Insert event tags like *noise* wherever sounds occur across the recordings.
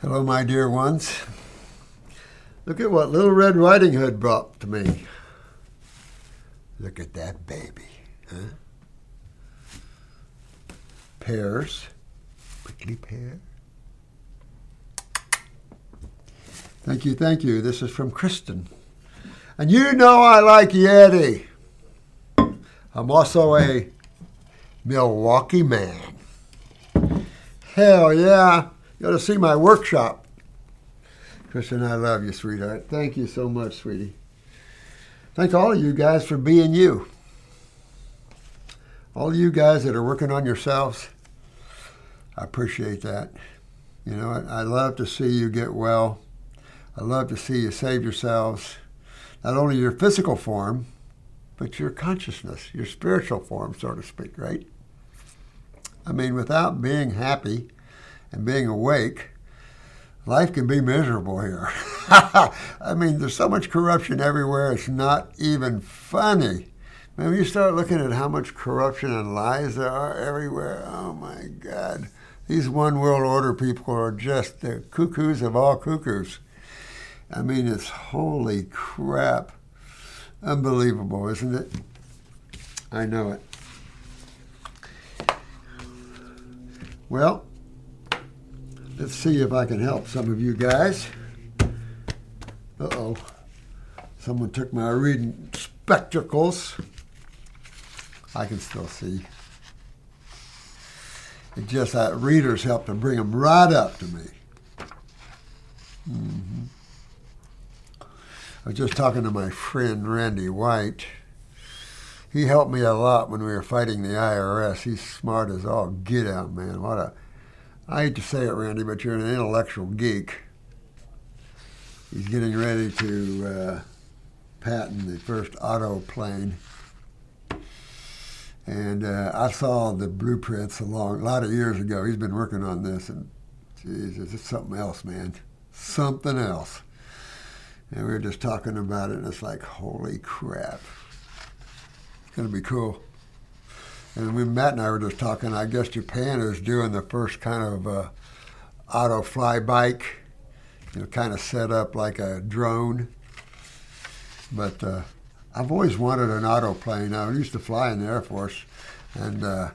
Hello, my dear ones. Look at what Little Red Riding Hood brought to me. Look at that baby. Huh? Pears. Prickly pear. Thank you, thank you. This is from Kristen. And you know I like Yeti. I'm also a Milwaukee man. Hell yeah. You ought to see my workshop. Christian, I love you, sweetheart. Thank you so much, sweetie. Thank all of you guys for being you. All of you guys that are working on yourselves, I appreciate that. You know, I, I love to see you get well. I love to see you save yourselves, not only your physical form, but your consciousness, your spiritual form, so to speak, right? I mean, without being happy and being awake, life can be miserable here. *laughs* I mean, there's so much corruption everywhere, it's not even funny. When you start looking at how much corruption and lies there are everywhere, oh my God. These one world order people are just the cuckoos of all cuckoos. I mean, it's holy crap. Unbelievable, isn't it? I know it. Well, let's see if I can help some of you guys. Uh oh. Someone took my reading spectacles. I can still see. It just that readers help to bring them right up to me. Mm-hmm. I was just talking to my friend Randy White. He helped me a lot when we were fighting the IRS. He's smart as all get out, man. What a I hate to say it, Randy, but you're an intellectual geek. He's getting ready to uh, patent the first auto plane. And uh, I saw the blueprints a, long, a lot of years ago. He's been working on this, and Jesus, it's something else, man. Something else. And we were just talking about it, and it's like, holy crap. It's going to be cool. And when Matt and I were just talking, I guess Japan is doing the first kind of uh, auto fly bike, you know, kind of set up like a drone. But uh, I've always wanted an auto plane. I used to fly in the Air Force, and uh,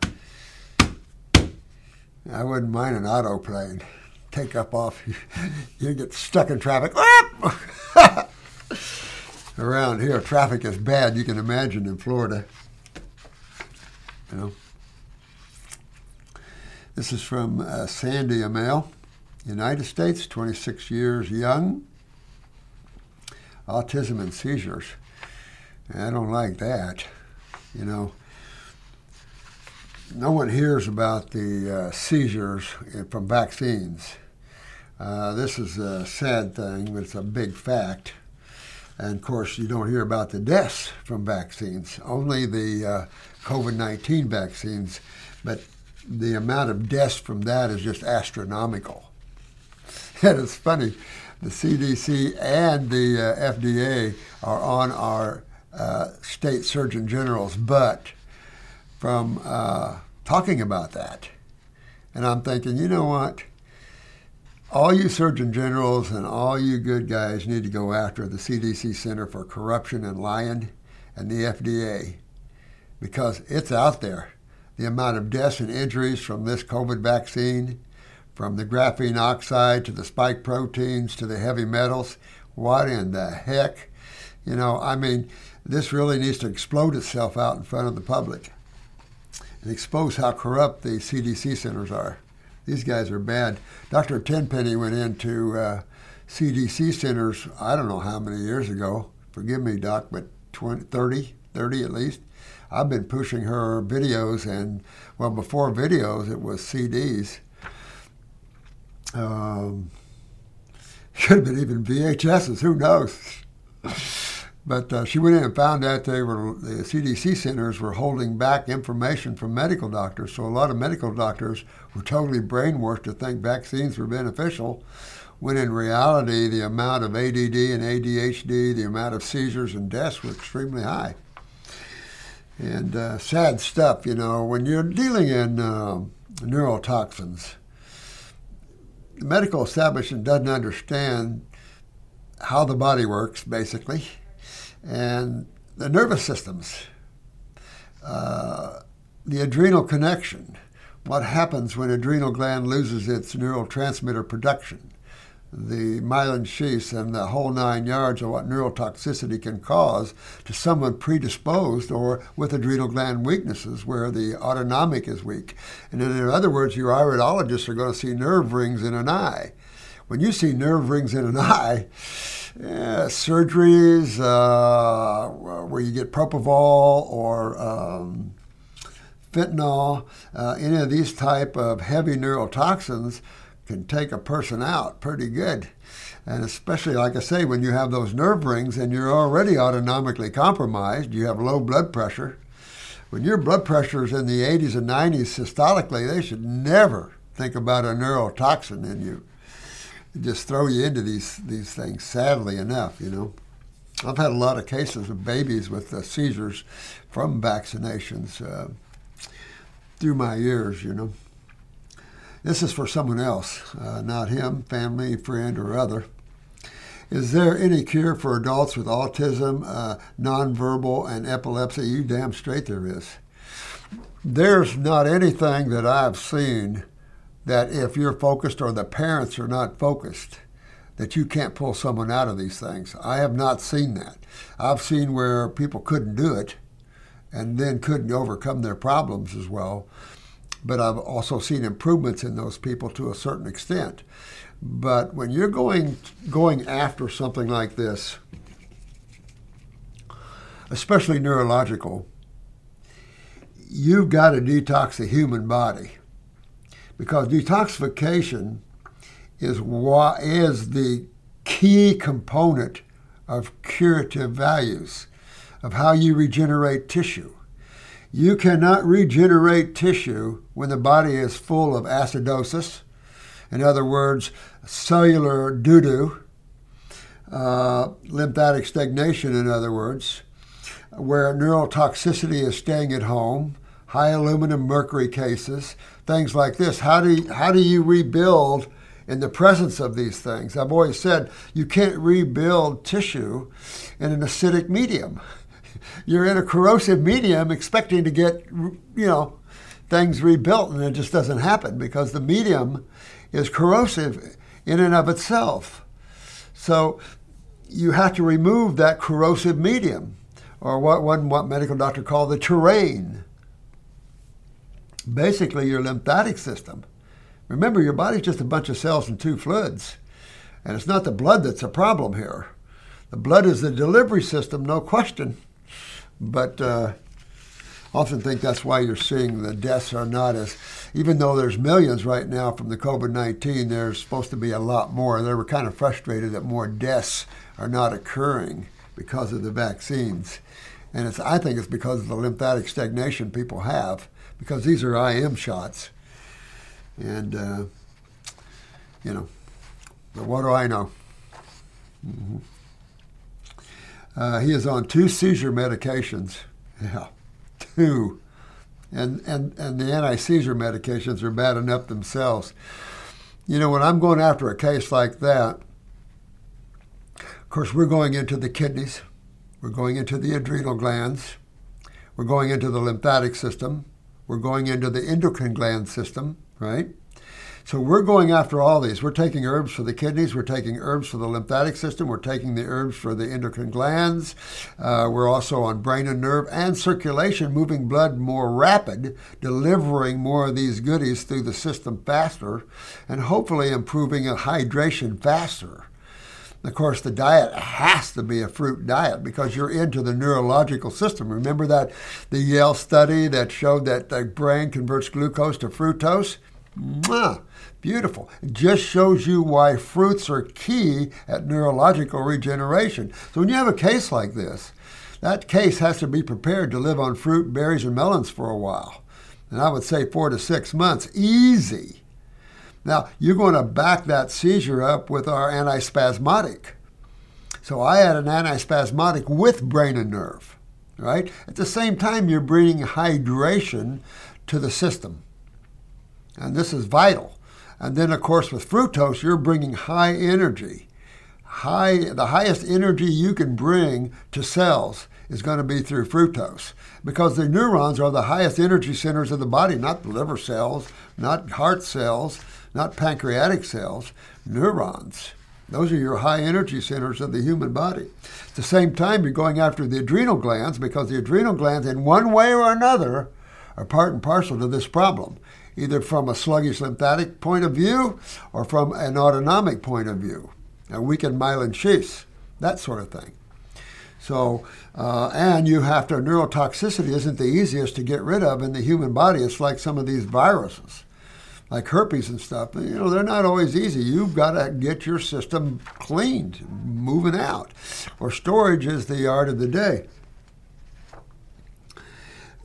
I wouldn't mind an auto plane. Take up off, *laughs* you get stuck in traffic. *laughs* Around here, traffic is bad. You can imagine in Florida. You know. This is from uh, Sandy male, United States, 26 years young, autism and seizures. I don't like that. You know, no one hears about the uh, seizures from vaccines. Uh, this is a sad thing, but it's a big fact. And of course, you don't hear about the deaths from vaccines, only the uh, COVID 19 vaccines. But the amount of deaths from that is just astronomical. *laughs* And it's funny, the CDC and the uh, FDA are on our uh, state surgeon generals butt from uh, talking about that. And I'm thinking, you know what? All you surgeon generals and all you good guys need to go after the CDC Center for Corruption and Lying and the FDA because it's out there. The amount of deaths and injuries from this COVID vaccine, from the graphene oxide to the spike proteins to the heavy metals, what in the heck? You know, I mean, this really needs to explode itself out in front of the public and expose how corrupt the CDC centers are. These guys are bad. Dr. Tenpenny went into uh, CDC centers, I don't know how many years ago. Forgive me, Doc, but 20, 30, 30 at least. I've been pushing her videos, and well, before videos, it was CDs. Um, *laughs* should have been even VHSs, who knows? *laughs* But uh, she went in and found out they were the CDC centers were holding back information from medical doctors. So a lot of medical doctors were totally brainwashed to think vaccines were beneficial, when in reality the amount of ADD and ADHD, the amount of seizures and deaths were extremely high. And uh, sad stuff, you know, when you're dealing in uh, neurotoxins. the medical establishment doesn't understand how the body works, basically, and the nervous systems, uh, the adrenal connection, what happens when adrenal gland loses its neurotransmitter production, the myelin sheaths and the whole nine yards of what neurotoxicity can cause to someone predisposed or with adrenal gland weaknesses where the autonomic is weak. And in other words, your iridologists are going to see nerve rings in an eye. When you see nerve rings in an *laughs* eye, yeah, surgeries uh, where you get propofol or um, fentanyl, uh, any of these type of heavy neurotoxins can take a person out pretty good. And especially, like I say, when you have those nerve rings and you're already autonomically compromised, you have low blood pressure. When your blood pressure is in the 80s and 90s systolically, they should never think about a neurotoxin in you. just throw you into these, these things, sadly enough, you know. I've had a lot of cases of babies with uh, seizures from vaccinations uh, through my years, you know. This is for someone else, uh, not him, family, friend, or other. Is there any cure for adults with autism, uh, nonverbal, and epilepsy? You damn straight there is. There's not anything that I've seen that if you're focused or the parents are not focused, that you can't pull someone out of these things. I have not seen that. I've seen where people couldn't do it and then couldn't overcome their problems as well but I've also seen improvements in those people to a certain extent. But when you're going going after something like this, especially neurological, you've got to detox the human body because detoxification is what is the key component of curative values of how you regenerate tissue. You cannot regenerate tissue when the body is full of acidosis, in other words, cellular doo doo, uh, lymphatic stagnation, in other words, where neurotoxicity is staying at home, high aluminum mercury cases, things like this. How do you, how do you rebuild in the presence of these things? I've always said you can't rebuild tissue in an acidic medium *laughs* you're in a corrosive medium expecting to get, you know, things rebuilt, and it just doesn't happen because the medium is corrosive in and of itself. So you have to remove that corrosive medium, or what one what medical doctor call the terrain. Basically, your lymphatic system. Remember, your body's just a bunch of cells and two fluids, and it's not the blood that's a problem here. The blood is the delivery system, no question. But uh, often think that's why you're seeing the deaths are not as, even though there's millions right now from the COVID 19, there's supposed to be a lot more. They were kind of frustrated that more deaths are not occurring because of the vaccines. And it's, I think it's because of the lymphatic stagnation people have, because these are IM shots. And, uh, you know, but what do I know? Mm-hmm. Uh, he is on two seizure medications. Yeah, two. And, and, and the anti seizure medications are bad enough themselves. You know, when I'm going after a case like that, of course, we're going into the kidneys, we're going into the adrenal glands, we're going into the lymphatic system, we're going into the endocrine gland system, right? So we're going after all these. We're taking herbs for the kidneys, we're taking herbs for the lymphatic system, we're taking the herbs for the endocrine glands. Uh, we're also on brain and nerve and circulation, moving blood more rapid, delivering more of these goodies through the system faster, and hopefully improving hydration faster. Of course, the diet has to be a fruit diet because you're into the neurological system. Remember that the Yale study that showed that the brain converts glucose to fructose? Mwah! Beautiful. It just shows you why fruits are key at neurological regeneration. So when you have a case like this, that case has to be prepared to live on fruit, berries, and melons for a while. And I would say four to six months, easy. Now, you're going to back that seizure up with our antispasmodic. So I add an antispasmodic with brain and nerve, right? At the same time, you're bringing hydration to the system. And this is vital. And then, of course, with fructose, you're bringing high energy. High, the highest energy you can bring to cells is going to be through fructose because the neurons are the highest energy centers of the body, not liver cells, not heart cells, not pancreatic cells, neurons. Those are your high energy centers of the human body. At the same time, you're going after the adrenal glands because the adrenal glands, in one way or another, are part and parcel to this problem, either from a sluggish lymphatic point of view or from an autonomic point of view, a weakened myelin sheaths, that sort of thing. So, uh, and you have to, neurotoxicity isn't the easiest to get rid of in the human body. It's like some of these viruses, like herpes and stuff. You know, they're not always easy. You've got to get your system cleaned, moving out. Or storage is the art of the day.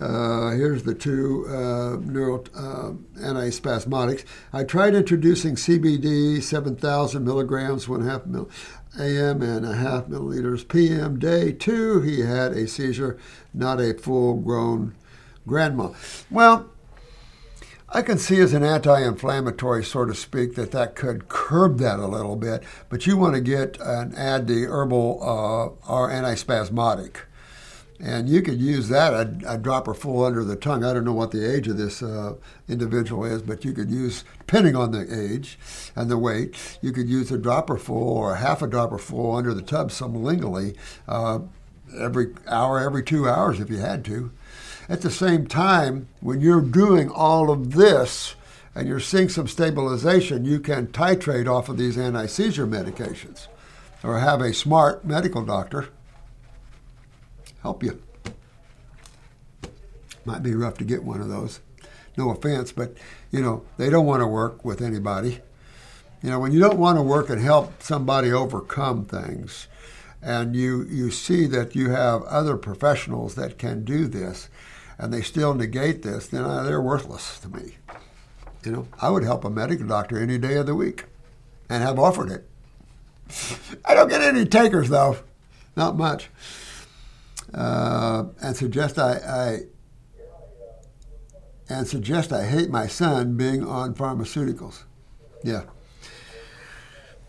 Uh, here's the two uh, neuro uh, antispasmodics. I tried introducing CBD, 7,000 milligrams, one half mil AM and a half milliliters PM. Day two, he had a seizure, not a full-grown grand mal. Well, I can see as an anti-inflammatory, so to speak, that that could curb that a little bit. But you want to get and add the herbal uh, or antispasmodic and you could use that a, a dropper full under the tongue. I don't know what the age of this uh, individual is, but you could use, depending on the age and the weight, you could use a dropper full or half a dropper full under the tub sublingually uh, every hour, every two hours if you had to. At the same time, when you're doing all of this and you're seeing some stabilization, you can titrate off of these anti seizure medications or have a smart medical doctor help you. Might be rough to get one of those. No offense, but you know, they don't want to work with anybody. You know, when you don't want to work and help somebody overcome things, and you, you see that you have other professionals that can do this, and they still negate this, then uh, they're worthless to me. You know, I would help a medical doctor any day of the week and have offered it. *laughs* I don't get any takers, though. Not much uh, and suggest I, I and suggest I hate my son being on pharmaceuticals. Yeah.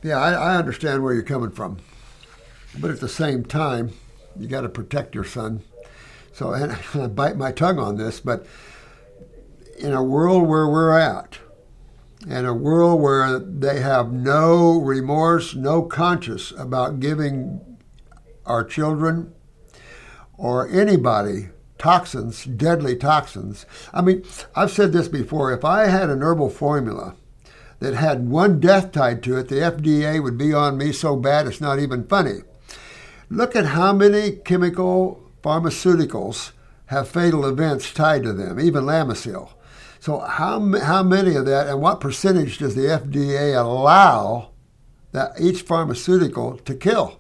Yeah, I, I understand where you're coming from. But at the same time, you got to protect your son. So, *laughs* and I bite my tongue on this, but in a world where we're at, in a world where they have no remorse, no conscience about giving our children or anybody toxins, deadly toxins. I mean, I've said this before. If I had an herbal formula that had one death tied to it, the FDA would be on me so bad it's not even funny. Look at how many chemical pharmaceuticals have fatal events tied to them, even Lamisil. So how, how many of that and what percentage does the FDA allow that each pharmaceutical to kill?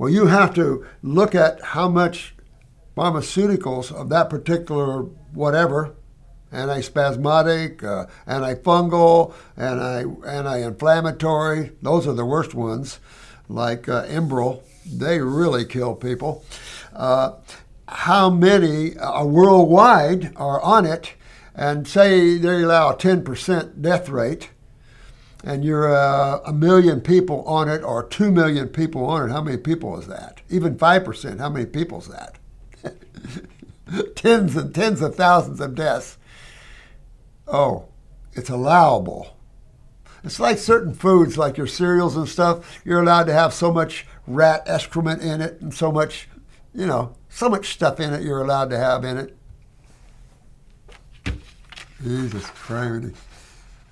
Well, you have to look at how much pharmaceuticals of that particular whatever, antispasmodic, uh, antifungal, anti, anti-inflammatory, those are the worst ones, like uh, Enbrel, they really kill people. Uh, how many uh, worldwide are on it, and say they allow a 10% death rate, and you're uh, a million people on it or two million people on it, how many people is that? Even 5%, how many people is that? *laughs* tens and tens of thousands of deaths. Oh, it's allowable. It's like certain foods, like your cereals and stuff, you're allowed to have so much rat excrement in it and so much, you know, so much stuff in it you're allowed to have in it. Jesus Christ.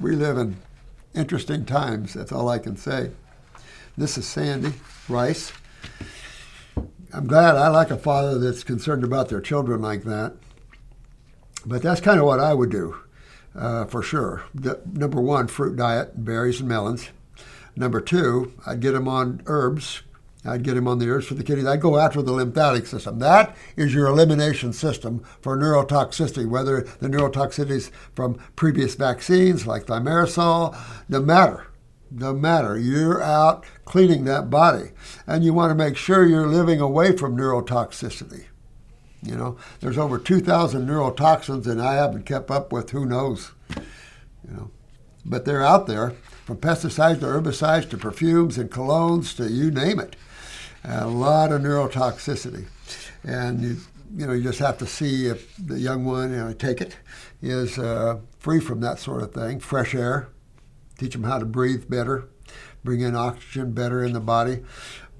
We live in interesting times. That's all I can say. This is Sandy Rice. I'm glad I like a father that's concerned about their children like that. But that's kind of what I would do, uh, for sure. The, number one, fruit diet, berries and melons. Number two, I'd get them on herbs, I'd get him on the herbs for the kidneys. I'd go after the lymphatic system. That is your elimination system for neurotoxicity, whether the neurotoxicity is from previous vaccines like thimerosal, no matter. No matter. You're out cleaning that body. And you want to make sure you're living away from neurotoxicity. You know, there's over 2,000 neurotoxins, and I haven't kept up with who knows. You know, but they're out there from pesticides to herbicides to perfumes and colognes to you name it. A lot of neurotoxicity. And you, you know, you just have to see if the young one, you know, take it, is uh, free from that sort of thing. Fresh air, teach them how to breathe better, bring in oxygen better in the body.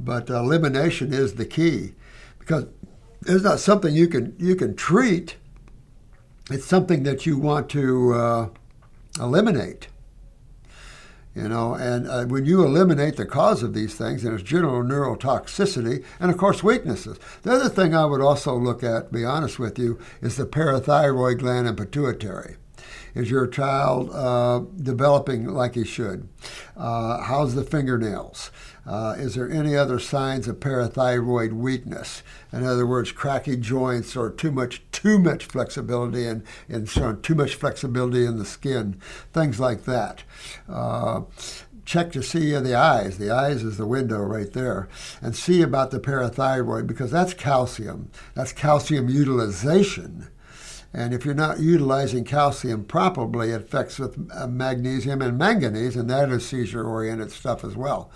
But elimination is the key because it's not something you can you can treat. It's something that you want to uh, eliminate. You know, and uh, when you eliminate the cause of these things, there's general neurotoxicity and, of course, weaknesses. The other thing I would also look at, be honest with you, is the parathyroid gland and pituitary. Is your child uh, developing like he should? Uh, how's the fingernails? Uh, is there any other signs of parathyroid weakness? In other words, cracky joints or too much too much flexibility and, and too much flexibility in the skin, things like that. Uh, check to see the eyes. The eyes is the window right there. And see about the parathyroid because that's calcium. That's calcium utilization. And if you're not utilizing calcium properly, it affects with uh, magnesium and manganese, and that is seizure-oriented stuff as well.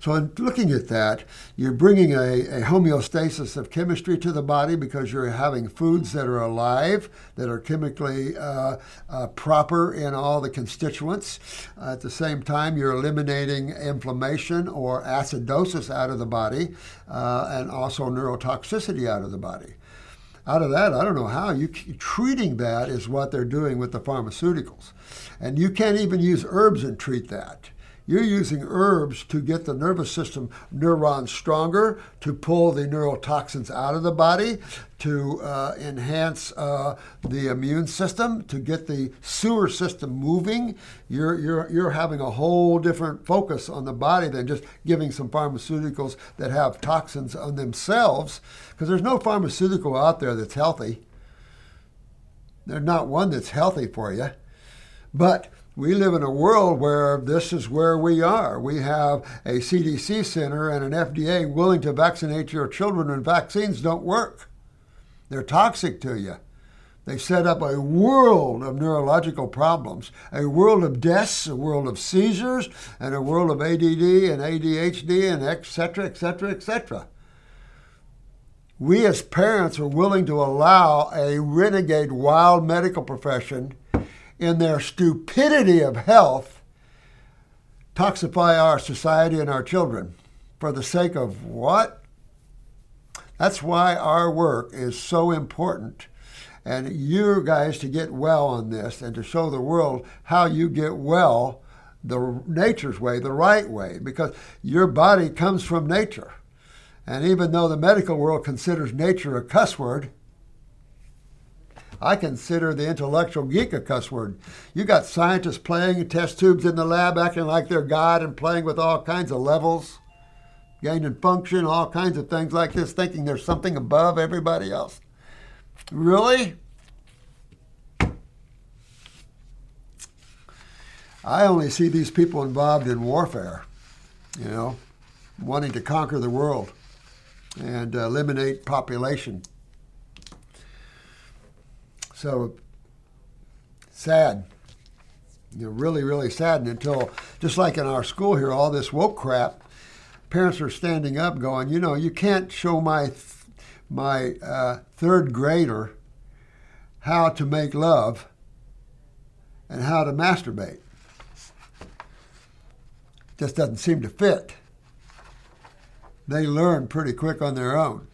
So in looking at that, you're bringing a, a homeostasis of chemistry to the body because you're having foods that are alive, that are chemically uh, uh, proper in all the constituents. Uh, at the same time, you're eliminating inflammation or acidosis out of the body, uh, and also neurotoxicity out of the body out of that, I don't know how. You treating that is what they're doing with the pharmaceuticals, and you can't even use herbs and treat that. You're using herbs to get the nervous system neurons stronger, to pull the neurotoxins out of the body, to uh, enhance uh, the immune system, to get the sewer system moving. You're, you're, you're having a whole different focus on the body than just giving some pharmaceuticals that have toxins on themselves, because there's no pharmaceutical out there that's healthy. There's not one that's healthy for you. But we live in a world where this is where we are. We have a CDC center and an FDA willing to vaccinate your children when vaccines don't work. They're toxic to you. They set up a world of neurological problems, a world of deaths, a world of seizures, and a world of ADD and ADHD and et cetera, et cetera, et cetera. We as parents are willing to allow a renegade wild medical profession in their stupidity of health, toxify our society and our children for the sake of what? That's why our work is so important. And you guys to get well on this and to show the world how you get well the nature's way, the right way, because your body comes from nature. And even though the medical world considers nature a cuss word, I consider the intellectual geek a cuss word. You got scientists playing test tubes in the lab, acting like they're God and playing with all kinds of levels, gain and function, all kinds of things like this, thinking there's something above everybody else. Really? I only see these people involved in warfare, you know, wanting to conquer the world and eliminate population. So sad. You know, really, really sad. And until, just like in our school here, all this woke crap, parents are standing up going, you know, you can't show my, th- my uh, third grader how to make love and how to masturbate. Just doesn't seem to fit. They learn pretty quick on their own.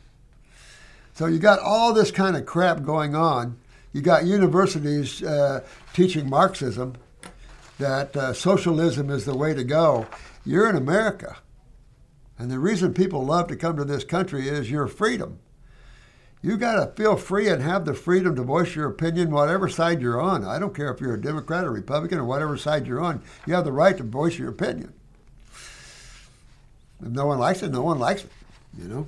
So you got all this kind of crap going on you got universities uh, teaching Marxism that uh, socialism is the way to go. You're in America. And the reason people love to come to this country is your freedom. You got to feel free and have the freedom to voice your opinion, whatever side you're on. I don't care if you're a Democrat or Republican or whatever side you're on. You have the right to voice your opinion. If no one likes it, no one likes it, you know.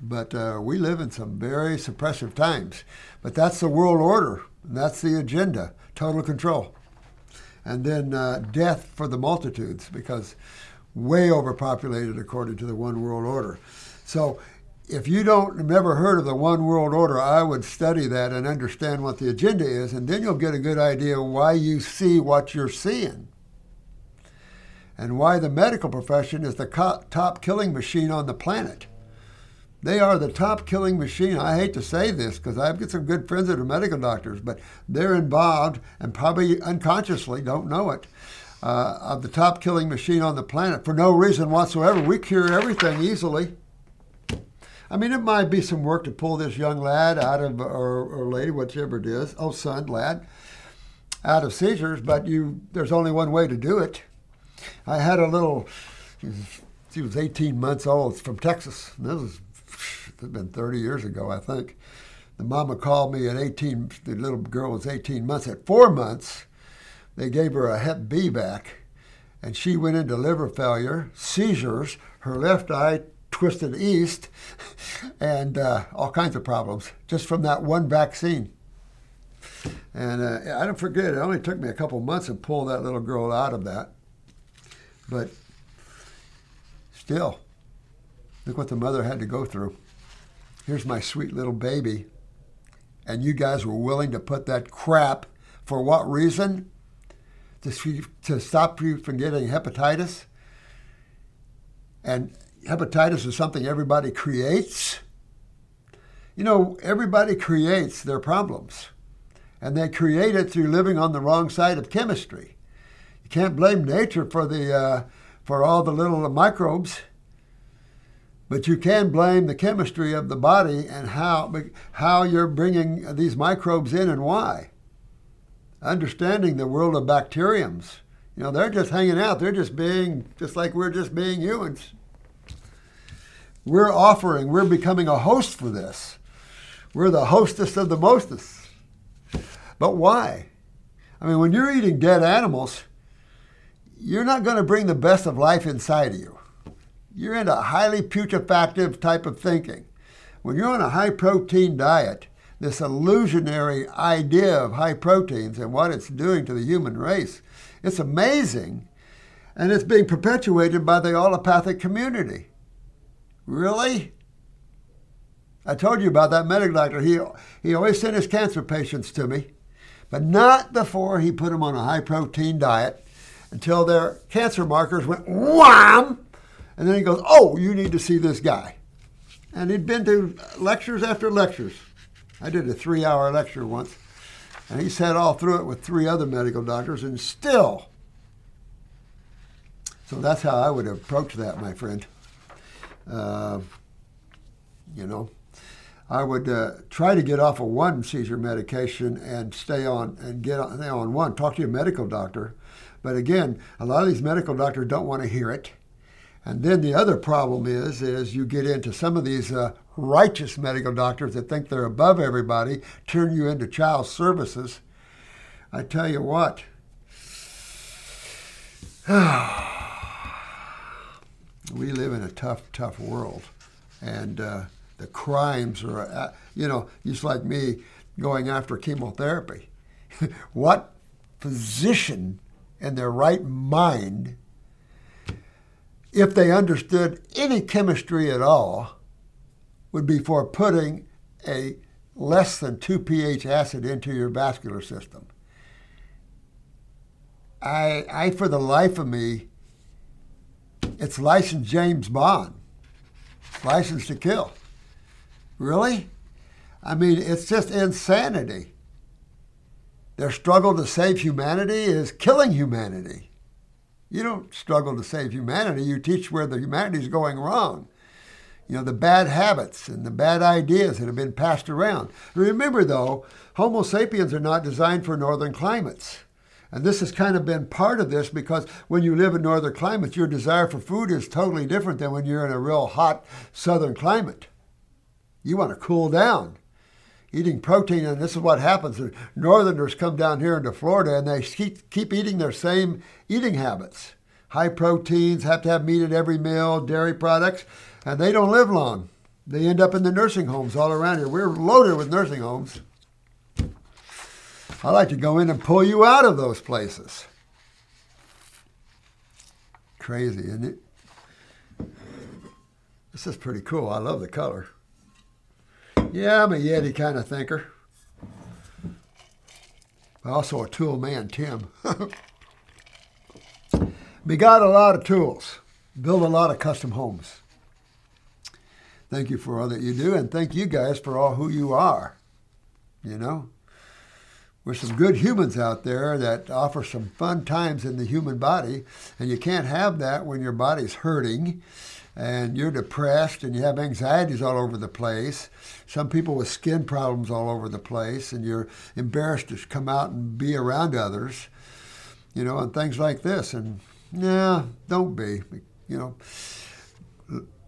But uh, we live in some very suppressive times. But that's the world order. That's the agenda total control. And then uh, death for the multitudes because way overpopulated according to the one world order. So if you don't never heard of the one world order, I would study that and understand what the agenda is, and then you'll get a good idea why you see what you're seeing. And why the medical profession is the top killing machine on the planet. They are the top killing machine. I hate to say this because I've got some good friends that are medical doctors, but they're involved and probably unconsciously don't know it. Uh, of the top killing machine on the planet for no reason whatsoever. We cure everything easily. I mean, it might be some work to pull this young lad out of, or, or lady, whichever it is, oh, son, lad, out of seizures, but you, there's only one way to do it. I had a little, she was 18 months old, from Texas. This was, it's been 30 years ago, I think. The mama called me at 18, the little girl was 18 months. At four months, they gave her a Hep B vac, and she went into liver failure, seizures, her left eye twisted east, *laughs* and uh, all kinds of problems just from that one vaccine. And uh, I don't forget, it only took me a couple months to pull that little girl out of that. But still, look what the mother had to go through. Here's my sweet little baby. And you guys were willing to put that crap for what reason? To, to stop you from getting hepatitis? And hepatitis is something everybody creates. You know, everybody creates their problems, and they create it through living on the wrong side of chemistry. You can't blame nature for the uh, for all the little microbes, but you can blame the chemistry of the body and how how you're bringing these microbes in and why. Understanding the world of bacteriums, you know, they're just hanging out. They're just being just like we're just being humans. We're offering, we're becoming a host for this. We're the hostess of the mostest. But why? I mean, when you're eating dead animals, you're not going to bring the best of life inside of you. You're in a highly putrefactive type of thinking. When you're on a high protein diet, this illusionary idea of high proteins and what it's doing to the human race, it's amazing. And it's being perpetuated by the allopathic community. Really? I told you about that medical doctor. He, he always sent his cancer patients to me, but not before he put them on a high protein diet until their cancer markers went wham! And then he goes, Oh, you need to see this guy. And he'd been to lectures after lectures. I did a three hour lecture once, and he sat all through it with three other medical doctors, and still. So that's how I would approach that, my friend. Uh, you know, I would uh, try to get off of one seizure medication and stay on and get on, stay on one. Talk to your medical doctor. But again, a lot of these medical doctors don't want to hear it. And then the other problem is, is you get into some of these uh, righteous medical doctors that think they're above everybody, turn you into child services. I tell you what. *sighs* we live in a tough, tough world, and uh, the crimes are, uh, you know, just like me going after chemotherapy. *laughs* what physician in their right mind, if they understood any chemistry at all, would be for putting a less than 2 pH acid into your vascular system? I, I, for the life of me, it's licensed James Bond, license to kill. Really? I mean, it's just insanity. Their struggle to save humanity is killing humanity. You don't struggle to save humanity, you teach where the humanity is going wrong. You know, the bad habits and the bad ideas that have been passed around. Remember, though, Homo sapiens are not designed for northern climates. And this has kind of been part of this because when you live in northern climates, your desire for food is totally different than when you're in a real hot southern climate. You want to cool down. Eating protein, and this is what happens. Northerners come down here into Florida and they keep, keep eating their same eating habits. High proteins, have to have meat at every meal, dairy products, and they don't live long. They end up in the nursing homes all around here. We're loaded with nursing homes. I like to go in and pull you out of those places. Crazy, isn't it? This is pretty cool. I love the color. Yeah, I'm a Yeti kind of thinker. Also a tool man, Tim. *laughs* we got a lot of tools. Build a lot of custom homes. Thank you for all that you do, and thank you guys for all who you are. You know, we're some good humans out there that offer some fun times in the human body, and you can't have that when your body's hurting and you're depressed and you have anxieties all over the place. Some people with skin problems all over the place, and you're embarrassed to come out and be around others, you know, and things like this. And yeah, don't be, you know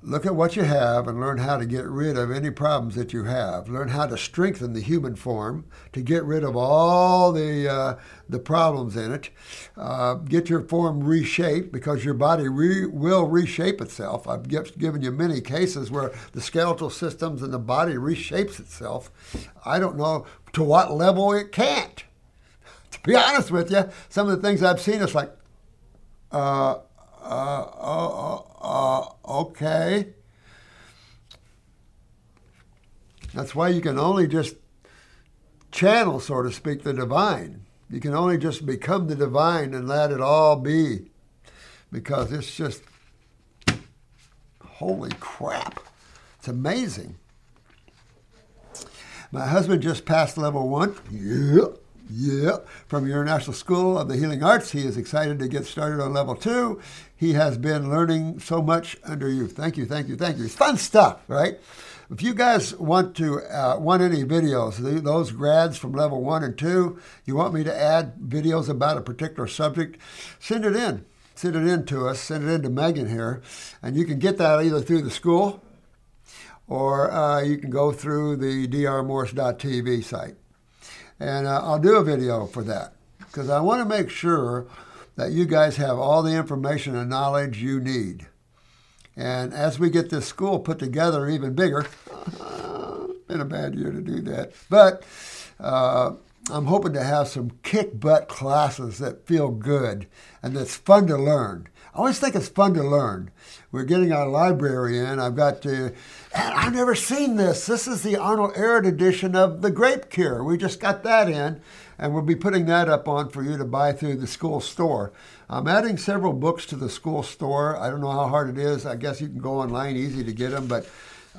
Look at what you have and learn how to get rid of any problems that you have. Learn how to strengthen the human form to get rid of all the uh, the problems in it. Uh, get your form reshaped because your body re- will reshape itself. I've given you many cases where the skeletal systems and the body reshapes itself. I don't know to what level it can't. *laughs* To be honest with you, some of the things I've seen, it's like, uh, uh, uh, uh, okay. That's why you can only just channel, so to speak, the divine. You can only just become the divine and let it all be. Because it's just, holy crap. It's amazing. My husband just passed level one. Yeah, from your International School of the Healing Arts. He is excited to get started on level two. He has been learning so much under you. Thank you, thank you, thank you. It's fun stuff, right? If you guys want to uh, want any videos, those grads from level one and two, you want me to add videos about a particular subject, send it in. Send it in to us. Send it in to Megan here, and you can get that either through the school, or uh, you can go through the drmorse.tv site. And uh, I'll do a video for that because I want to make sure that you guys have all the information and knowledge you need. And as we get this school put together even bigger, *laughs* been a bad year to do that, but uh, I'm hoping to have some kick butt classes that feel good and that's fun to learn. I always think it's fun to learn. We're getting our library in. I've got to, and I've never seen this. This is the Arnold Ehret edition of The Grape Cure. We just got that in, and we'll be putting that up on for you to buy through the school store. I'm adding several books to the school store. I don't know how hard it is. I guess you can go online, easy to get them, but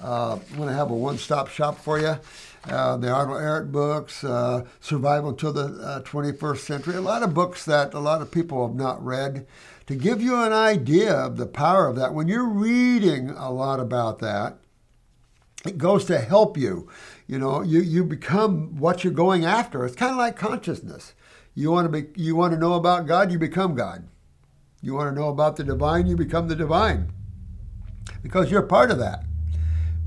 uh, I'm going to have a one stop shop for you. Uh, the Arnold Ehret books, uh, Survival Until the 21st uh, Century, a lot of books that a lot of people have not read to give you an idea of the power of that. When you're reading a lot about that, it goes to help you. You know, you, you become what you're going after. It's kind of like consciousness. You want to be you want to know about God, you become God. You want to know about the divine, you become the divine. Because you're part of that.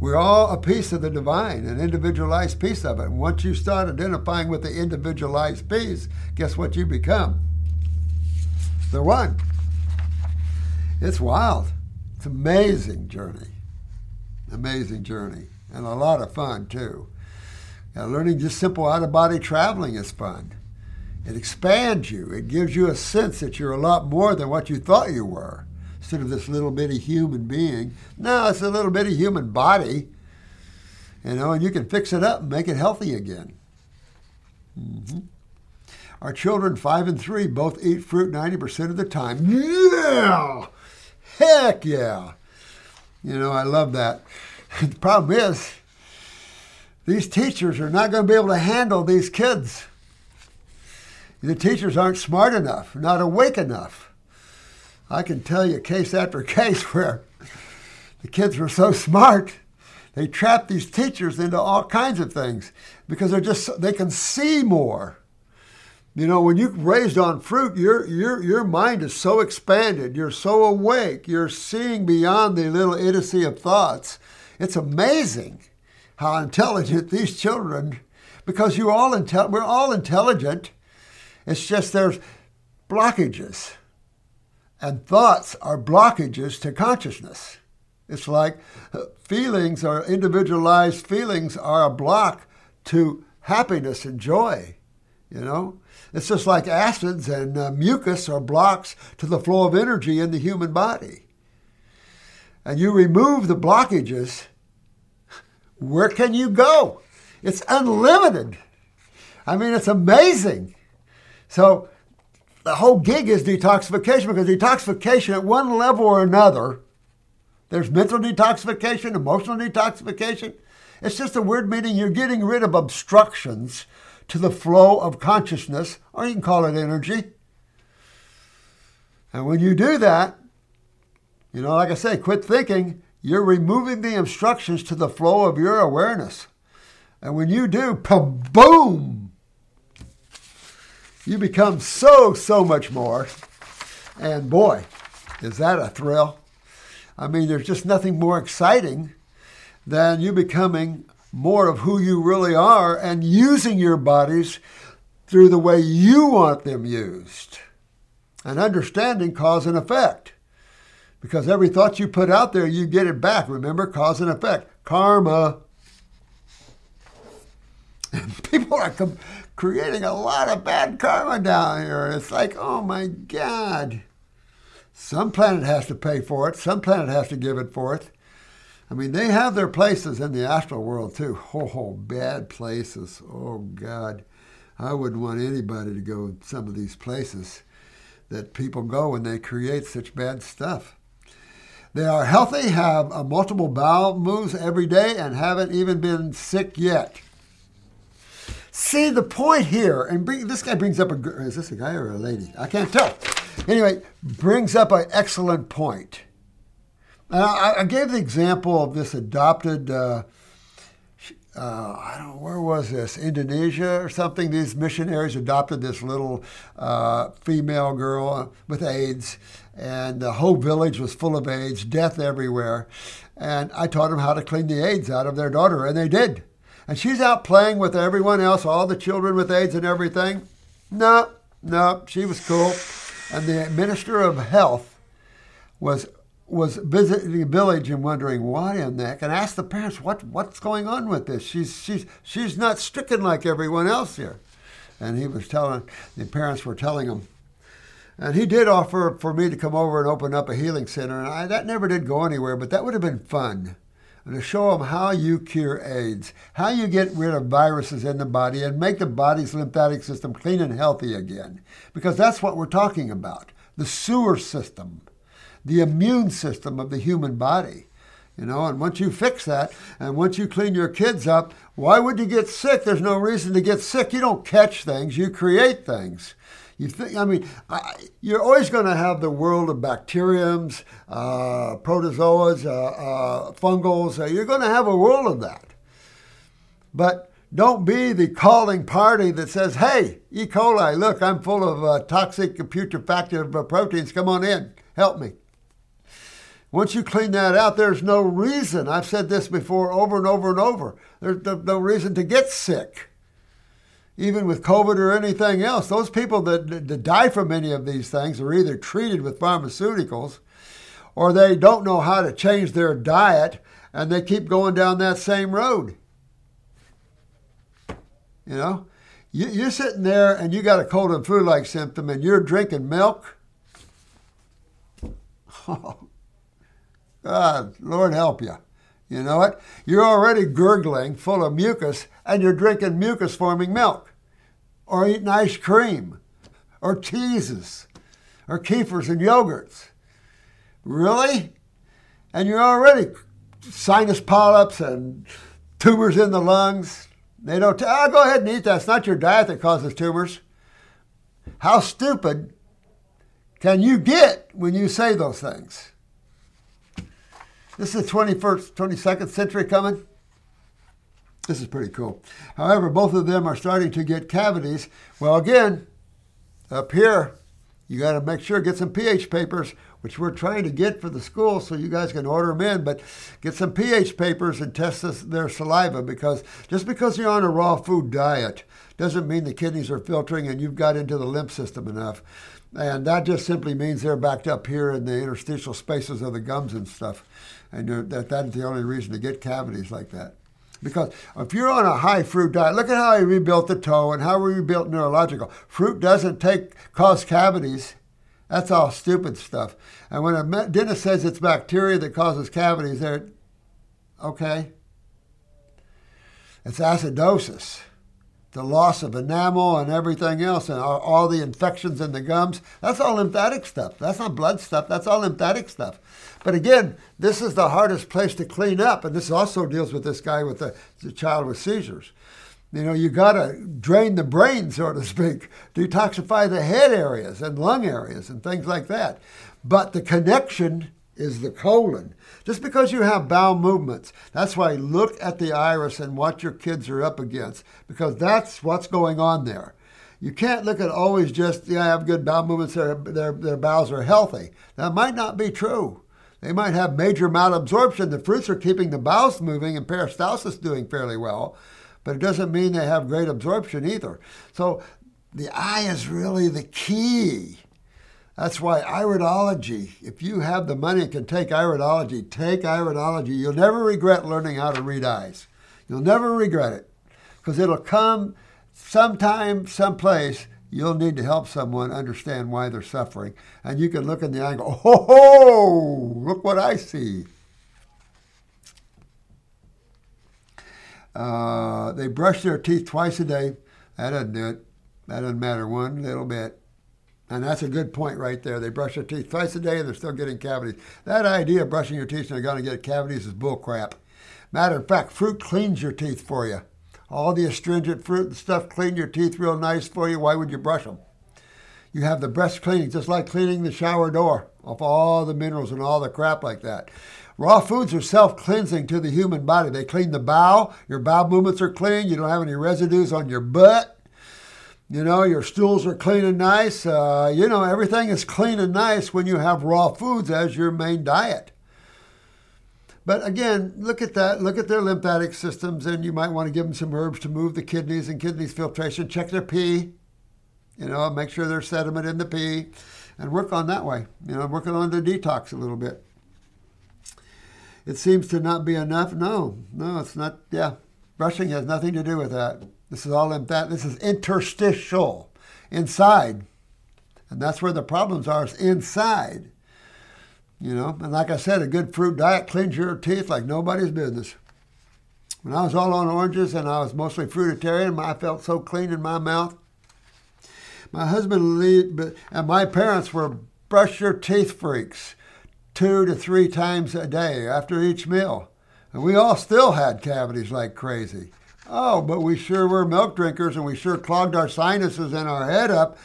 We're all a piece of the divine, an individualized piece of it. And once you start identifying with the individualized piece, guess what you become? The one. It's wild. It's amazing journey. Amazing journey. And a lot of fun too. Now, learning just simple out of body traveling is fun. It expands you. It gives you a sense that you're a lot more than what you thought you were. Instead of this little bitty human being. No, it's a little bitty human body. You know, and you can fix it up and make it healthy again. Mm-hmm. Our children, five and three, both eat fruit 90% of the time. Yeah! Heck yeah. You know, I love that. *laughs* the problem is, these teachers are not going to be able to handle these kids. The teachers aren't smart enough, not awake enough. I can tell you case after *laughs* case where the kids were so smart, they trapped these teachers into all kinds of things because they're just they can see more. You know, when you're raised on fruit, your, your, your mind is so expanded. You're so awake. You're seeing beyond the little idiocy of thoughts. It's amazing how intelligent *laughs* these children, because you all intel- we're all intelligent. It's just there's blockages. And thoughts are blockages to consciousness. It's like uh, feelings or individualized feelings are a block to happiness and joy, you know? It's just like acids and uh, mucus are blocks to the flow of energy in the human body. and you remove the blockages, where can you go? It's unlimited. I mean, it's amazing. So the whole gig is detoxification because detoxification at one level or another, there's mental detoxification, emotional detoxification. It's just a word meaning you're getting rid of obstructions to the flow of consciousness, or you can call it energy. And when you do that, you know, like I say, quit thinking, you're removing the obstructions to the flow of your awareness. And when you do, boom, you become so, so much more. And boy, is that a thrill. I mean, there's just nothing more exciting than you becoming more of who you really are and using your bodies through the way you want them used. And understanding cause and effect. Because every thought you put out there, you get it back. Remember, cause and effect. Karma. And *laughs* people are com- creating a lot of bad karma down here. It's like, oh my God. Some planet has to pay for it, some planet has to give it forth. I mean, they have their places in the astral world too. Oh, bad places. Oh, God. I wouldn't want anybody to go some of these places that people go when they create such bad stuff. They are healthy, have a multiple bowel moves every day, and haven't even been sick yet. See the point here, and bring, this guy brings up a is this a guy or a lady? I can't tell. Anyway, brings up an excellent point. And I, I gave the example of this adopted. Uh, uh, I don't know where was this Indonesia or something. These missionaries adopted this little uh, female girl with AIDS, and the whole village was full of AIDS, death everywhere. And I taught them how to clean the AIDS out of their daughter, and they did. And she's out playing with everyone else, all the children with AIDS and everything. No, no, she was cool. And the minister of health was was visiting the village and wondering why in the heck, and asked the parents what what's going on with this. She's she's she's not stricken like everyone else here. And he was telling the parents were telling him. And he did offer for me to come over and open up a healing center, and I, that never did go anywhere. But that would have been fun to show them how you cure AIDS, how you get rid of viruses in the body and make the body's lymphatic system clean and healthy again. Because that's what we're talking about the sewer system, the immune system of the human body. You know, and once you fix that, and once you clean your kids up, why would you get sick? There's no reason to get sick. You don't catch things, you create things. You think, I mean, I, you're always going to have the world of bacteriums, uh, protozoas, uh, uh, fungals. You're going to have a world of that. But don't be the calling party that says, hey, E. coli, look, I'm full of uh, toxic putrefactive proteins. Come on in, help me. Once you clean that out, there's no reason. I've said this before over and over and over. There's no reason to get sick even with COVID or anything else, those people that, that die from any of these things are either treated with pharmaceuticals or they don't know how to change their diet and they keep going down that same road. You know, you, are sitting there and you got a cold and flu like symptom and you're drinking milk. *laughs* Oh, God, Lord help you. You know what? You're already gurgling full of mucus and you're drinking mucus forming milk or eating ice cream or cheeses or kefirs and yogurts. Really? And you're already sinus polyps and tumors in the lungs. They don't, tell, oh, go ahead and eat that. It's not your diet that causes tumors. How stupid can you get when you say those things? This is the 21st, 22nd century coming. This is pretty cool. However, both of them are starting to get cavities. Well, again, up here, you got to make sure get some pH papers, which we're trying to get for the school, so you guys can order them in. But get some pH papers and test this, their saliva because just because you're on a raw food diet doesn't mean the kidneys are filtering and you've got into the lymph system enough. And that just simply means they're backed up here in the interstitial spaces of the gums and stuff and that that's the only reason to get cavities like that. Because if you're on a high fruit diet, look at how he rebuilt the toe and how he rebuilt neurological. Fruit doesn't take cause cavities That's all stupid stuff. And when a dentist says it's bacteria that causes cavities, they're okay. It's acidosis, the loss of enamel and everything else, and all, all the infections in the gums. That's all lymphatic stuff. That's not blood stuff. That's all lymphatic stuff. But again, this is the hardest place to clean up, and this also deals with this guy with the, the child with seizures. You know, you got to drain the brain, so to speak, *laughs* detoxify the head areas and lung areas and things like that. But the connection is the colon. Just because you have bowel movements, that's why look at the iris and what your kids are up against, because that's what's going on there. You can't look at always just, yeah, I have good bowel movements, their, their, their bowels are healthy. That might not be true. They might have major malabsorption. The fruits are keeping the bowels moving and peristalsis doing fairly well but it doesn't mean they have great absorption either. So the eye is really the key. That's why iridology, if you have the money and can take iridology, take iridology. You'll never regret learning how to read eyes. You'll never regret it because it'll come sometime, someplace. You'll need to help someone understand why they're suffering. And you can look in the eye and go, oh, look what I see. Uh, they brush their teeth twice a day. That doesn't do it. That doesn't matter one little bit. And that's a good point right there. They brush their teeth twice a day and they're still getting cavities. That idea of brushing your teeth and they're going to get cavities is bullcrap. Matter of fact, fruit cleans your teeth for you. All the astringent fruit and stuff clean your teeth real nice for you. Why would you brush them? You have the breast cleaning, just like cleaning the shower door off all the minerals and all the crap like that. Raw foods are self cleansing to the human body. They clean the bowel. Your bowel movements are clean. You don't have any residues on your butt. You know, your stools are clean and nice. Uh, you know, everything is clean and nice when you have raw foods as your main diet. But again, look at that. Look at their lymphatic systems, and you might want to give them some herbs to move the kidneys and kidneys filtration. Check their pee. You know, make sure there's sediment in the pee, and work on that way. You know, working on the detox a little bit it seems to not be enough. No, no, it's not. Yeah, brushing has nothing to do with that. This is all that. This is interstitial, inside, and that's where the problems are. Is inside. You know, and like I said, a good fruit diet cleans your teeth like nobody's business. When I was all on oranges and I was mostly fruitarian, I felt so clean in my mouth. My husband and my parents were brush your teeth freaks two to three times a day after each meal. And we all still had cavities like crazy. Oh, but we sure were milk drinkers and we sure clogged our sinuses and our head up.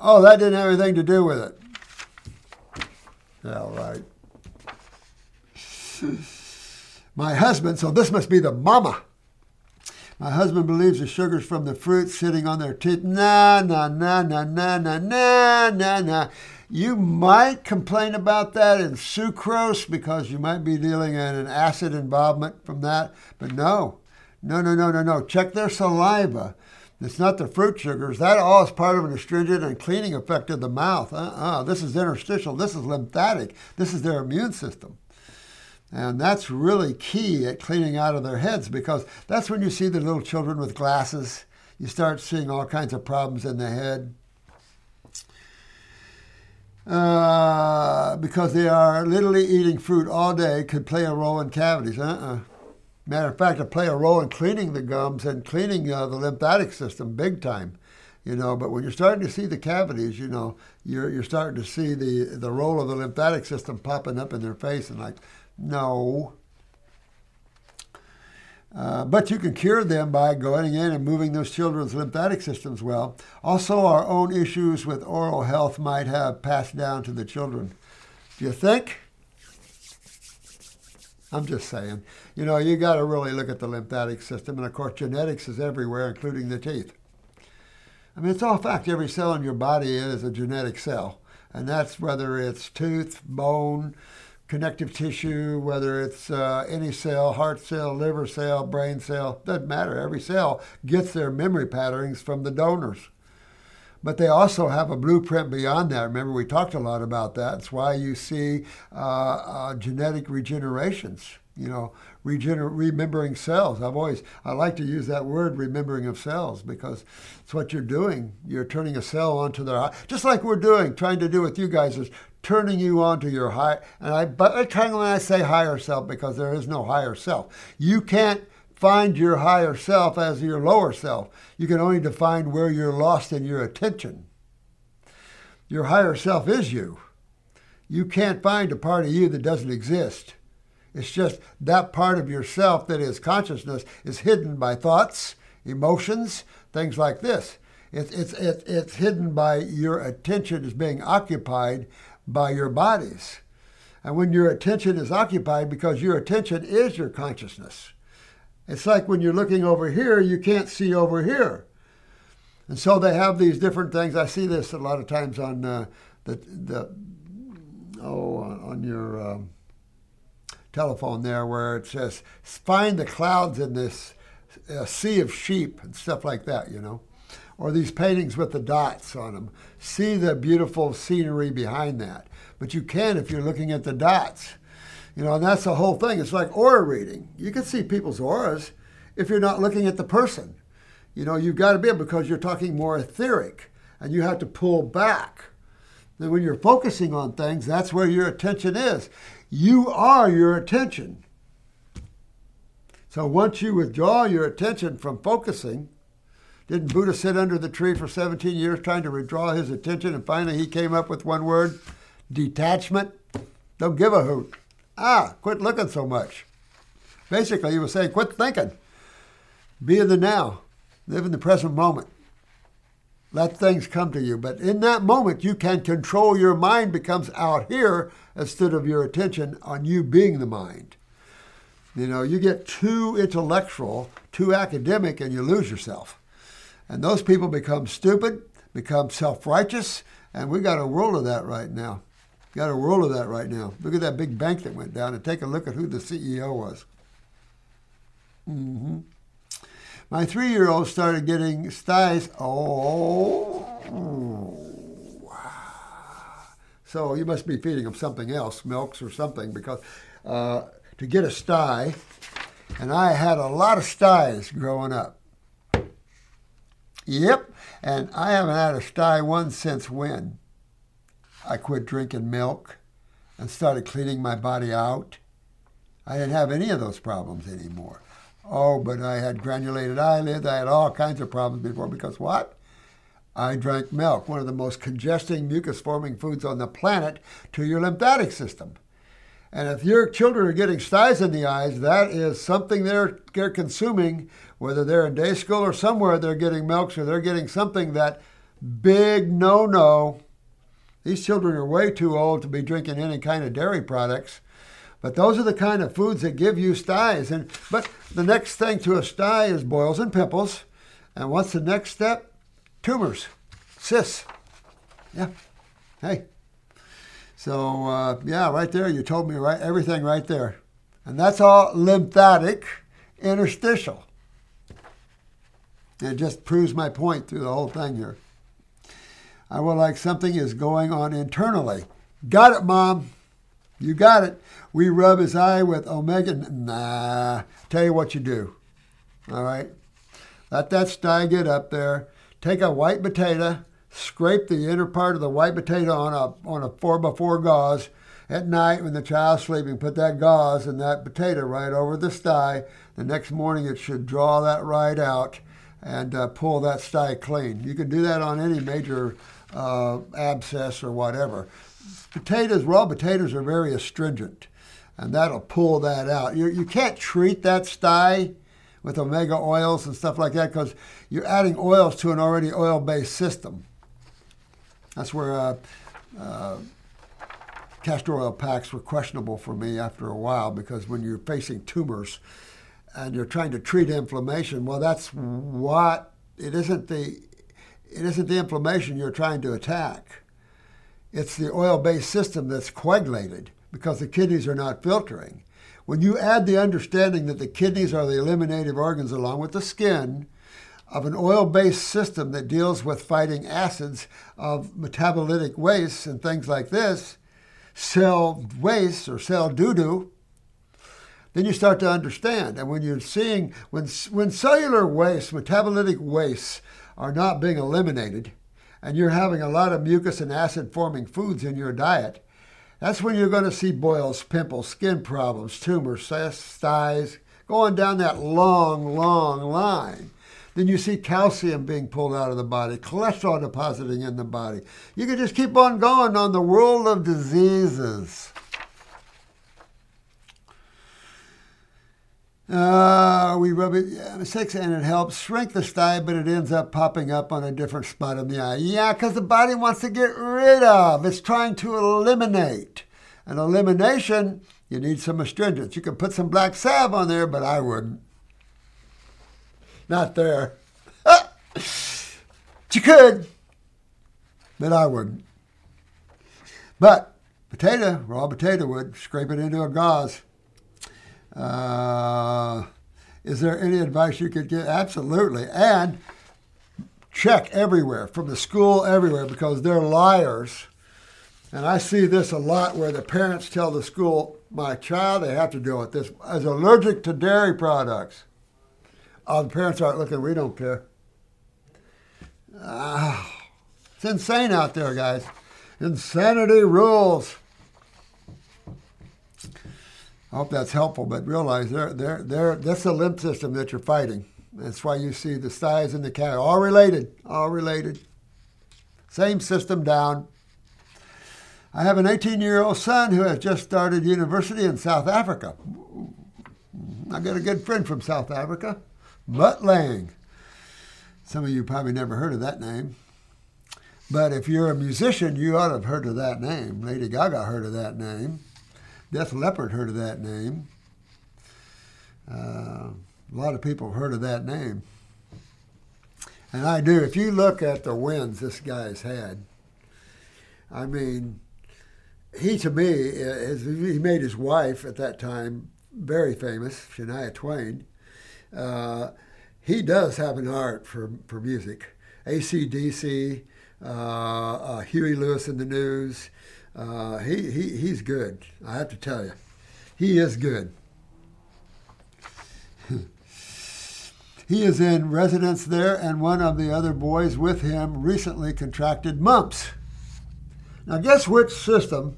Oh, that didn't have anything to do with it. Yeah, right. My husband, so this must be the mama. My husband believes the sugar's from the fruit sitting on their teeth. Nah, nah, nah, nah, nah, nah, nah, nah, nah. You might complain about that in sucrose because you might be dealing in an acid involvement from that, but no, no, no, no, no, no. Check their saliva. It's not the fruit sugars. That all is part of an astringent and cleaning effect of the mouth. Uh-uh. This is interstitial. This is lymphatic. This is their immune system. And that's really key at cleaning out of their heads because that's when you see the little children with glasses. You start seeing all kinds of problems in the head. Uh, because they are literally eating fruit all day could play a role in cavities. Uh-uh. Matter of fact, it play a role in cleaning the gums and cleaning uh, the lymphatic system big time. You know, but when you're starting to see the cavities, you know, you're you're starting to see the the role of the lymphatic system popping up in their face, and like, no, uh, but you can cure them by going in and moving those children's lymphatic systems well. Also, our own issues with oral health might have passed down to the children. Do you think? I'm just saying. You know, you got to really look at the lymphatic system, and of course, genetics is everywhere, including the teeth. I mean, it's all fact. Every cell in your body is a genetic cell, and that's whether it's tooth, bone, connective tissue, whether it's uh, any cell, heart cell, liver cell, brain cell, doesn't matter. Every cell gets their memory patterns from the donors. But they also have a blueprint beyond that. Remember, we talked a lot about that. It's why you see uh, uh, genetic regenerations. you know, regener- remembering cells. I've always, I like to use that word, remembering of cells, because it's what you're doing. You're turning a cell onto their, just like we're doing, trying to do with you guys is turning you onto your high, and I, but I kind of when I say higher self, because there is no higher self. You can't find your higher self as your lower self. You can only define where you're lost in your attention. Your higher self is you. You can't find a part of you that doesn't exist. It's just that part of yourself that is consciousness is hidden by thoughts, emotions, things like this. It's, it's, it's, it's hidden by your attention is being occupied by your bodies. And when your attention is occupied, because your attention is your consciousness, it's like when you're looking over here, you can't see over here. And so they have these different things. I see this a lot of times on uh, the, the oh on your um, telephone there, where it says find the clouds in this uh, sea of sheep and stuff like that. You know, or these paintings with the dots on them. See the beautiful scenery behind that. But you can if you're looking at the dots. You know, and that's the whole thing. It's like aura reading. You can see people's auras if you're not looking at the person. You know, you've got to be able because you're talking more etheric and you have to pull back. Then when you're focusing on things, that's where your attention is. You are your attention. So once you withdraw your attention from focusing, didn't Buddha sit under the tree for 17 years trying to withdraw his attention and finally he came up with one word detachment? Don't give a hoot. Ah, quit looking so much. Basically, he was saying, quit thinking. Be in the now. Live in the present moment. Let things come to you. But in that moment, you can control your mind becomes out here instead of your attention on you being the mind. You know, you get too intellectual, too academic, and you lose yourself. And those people become stupid, become self righteous, and we got a world of that right now. Got a world of that right now. Look at that big bank that went down and take a look at who the CEO was. Mm-hmm. My three year old started getting styes. Oh. Wow. So you must be feeding him something else, milks or something, because uh, to get a sty, and I had a lot of styes growing up. Yep, and I haven't had a sty one since when? I quit drinking milk and started cleaning my body out. I didn't have any of those problems anymore. Oh, but I had granulated eyelids. I had all kinds of problems before because what? I drank milk, one of the most congesting, mucus forming foods on the planet, to your lymphatic system. And if your children are getting styes in the eyes, that is something they're, they're consuming, whether they're in day school or somewhere, they're getting milks or they're getting something that big no no. These children are way too old to be drinking any kind of dairy products. But those are the kind of foods that give you styes. And but the next thing to a sty is boils and pimples. And what's the next step? Tumors, cysts. Yeah. Hey. So uh, yeah, right there, you told me right everything right there, and that's all lymphatic interstitial. It just proves my point through the whole thing here. I would like something is going on internally. Got it, mom. You got it. We rub his eye with omega. Nah. Tell you what you do. All right. Let that sty get up there. Take a white potato, scrape the inner part of the white potato on a on a four by four gauze. At night, when the child's sleeping, put that gauze and that potato right over the sty. The next morning, it should draw that right out and uh, pull that sty clean. You can do that on any major uh, abscess or whatever. Potatoes, raw potatoes are very astringent, and that'll pull that out. You, you can't treat that sty with omega oils and stuff like that because you're adding oils to an already oil based system. That's where uh, uh, castor oil packs were questionable for me after a while because when you're facing tumors and you're trying to treat inflammation, well, that's what it isn't the it isn't the inflammation you're trying to attack. It's the oil based system that's coagulated because the kidneys are not filtering. When you add the understanding that the kidneys are the eliminative organs along with the skin of an oil based system that deals with fighting acids of metabolitic wastes and things like this, cell waste or cell doo doo, then you start to understand. And when you're seeing, when, when cellular waste, metabolitic wastes are not being eliminated, and you're having a lot of mucus and acid forming foods in your diet, that's when you're going to see boils, pimples, skin problems, tumors, cysts, going down that long, long line. Then you see calcium being pulled out of the body, cholesterol depositing in the body. You can just keep on going on the world of diseases. Uh, we rub it yeah, six and it helps shrink the sty, but it ends up popping up on a different spot in the eye. Yeah, because the body wants to get rid of. It's trying to eliminate. An elimination, you need some astringents. You can put some black salve on there, but I wouldn't. Not there. *laughs* you could, but I wouldn't. But potato, raw potato would scrape it into a gauze. Uh, is there any advice you could give? Absolutely. And check everywhere, from the school, everywhere, because they're liars. And I see this a lot where the parents tell the school, my child, they have to deal with this, is allergic to dairy products. Oh, the parents aren't looking, we don't care. Ah, it's insane out there, guys. Insanity rules. I hope that's helpful, but realize they're, they're, they're, that's the lymph system that you're fighting. That's why you see the thighs and the cat all related, all related. Same system down. I have an 18 year old son who has just started university in South Africa. I got a good friend from South Africa, Mutt Lange. Some of you probably never heard of that name. But if you're a musician, you ought to have heard of that name. Lady Gaga heard of that name. Def Leppard heard of that name. Uh, a lot of people heard of that name. And I do. If you look at the wins this guy's had, I mean, he to me, is, he made his wife at that time very famous, Shania Twain. Uh, he does have an art for, for music. ACDC, uh, uh, Huey Lewis and the News, uh, he, he, he's good. I have to tell you. He is good. *laughs* he is in residence there, and one of the other boys with him recently contracted mumps. Now, guess which system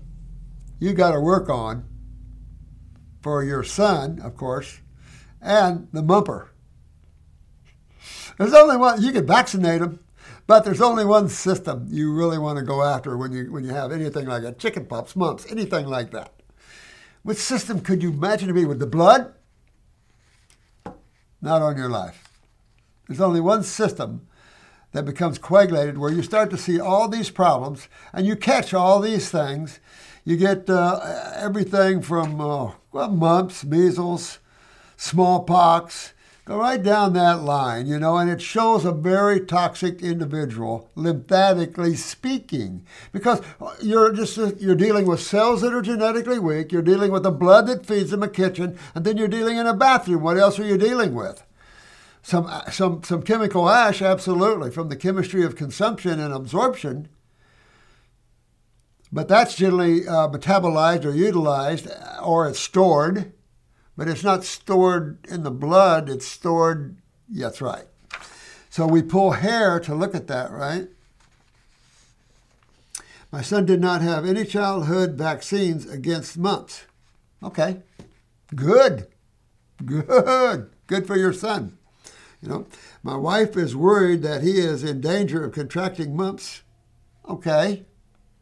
you got to work on for your son, of course, and the mumper. There's only one, you can vaccinate him, but there's only one system you really want to go after when you when you have anything like that, chicken pox, mumps, anything like that. Which system could you imagine to be with the blood? Not on your life. There's only one system that becomes coagulated where you start to see all these problems and you catch all these things. You get uh, everything from uh, well, mumps, measles, smallpox, Go right down that line, you know, and it shows a very toxic individual, lymphatically speaking, because uh, you're just uh, you're dealing with cells that are genetically weak. You're dealing with the blood that feeds them a kitchen, and then you're dealing in a bathroom. What else are you dealing with? Some uh, some some chemical ash, absolutely, from the chemistry of consumption and absorption. But that's generally uh, metabolized or utilized, or it's stored but it's not stored in the blood, it's stored, that's right. So we pull hair to look at that, right? My son did not have any childhood vaccines against mumps. Okay, good, good, good for your son. You know, my wife is worried that he is in danger of contracting mumps. Okay,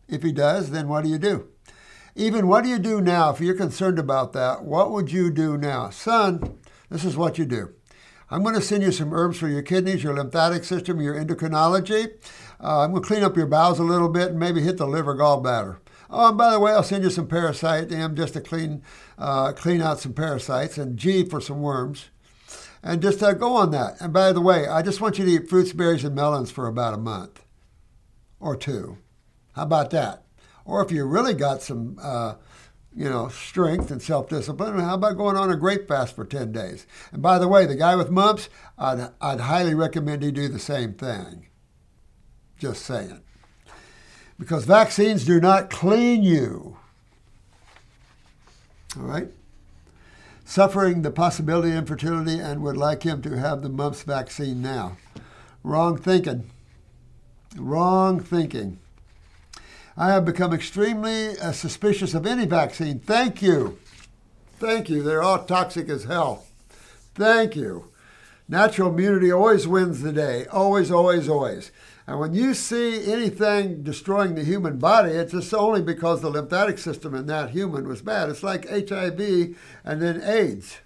if he does, then what do you do? Even what do you do now if you're concerned about that? What would you do now? Son, this is what you do. I'm going to send you some herbs for your kidneys, your lymphatic system, your endocrinology. Uh, I'm going to clean up your bowels a little bit and maybe hit the liver gallbladder. Oh, and by the way, I'll send you some parasite M just to clean uh, clean out some parasites and G for some worms. And just uh, go on that. And by the way, I just want you to eat fruits, berries, and melons for about a month or two. How about that? Or if you really got some, uh, you know, strength and self-discipline, how about going on a grape fast for 10 days? And by the way, the guy with mumps, I'd, I'd highly recommend he do the same thing. Just saying. Because vaccines do not clean you. All right? suffering the possibility of infertility and would like him to have the mumps vaccine now. Wrong thinking. Wrong thinking. I have become extremely uh, suspicious of any vaccine. Thank you. Thank you. They're all toxic as hell. Thank you. Natural immunity always wins the day. Always, always, always. And when you see anything destroying the human body, it's just only because the lymphatic system in that human was bad. It's like HIV and then AIDS.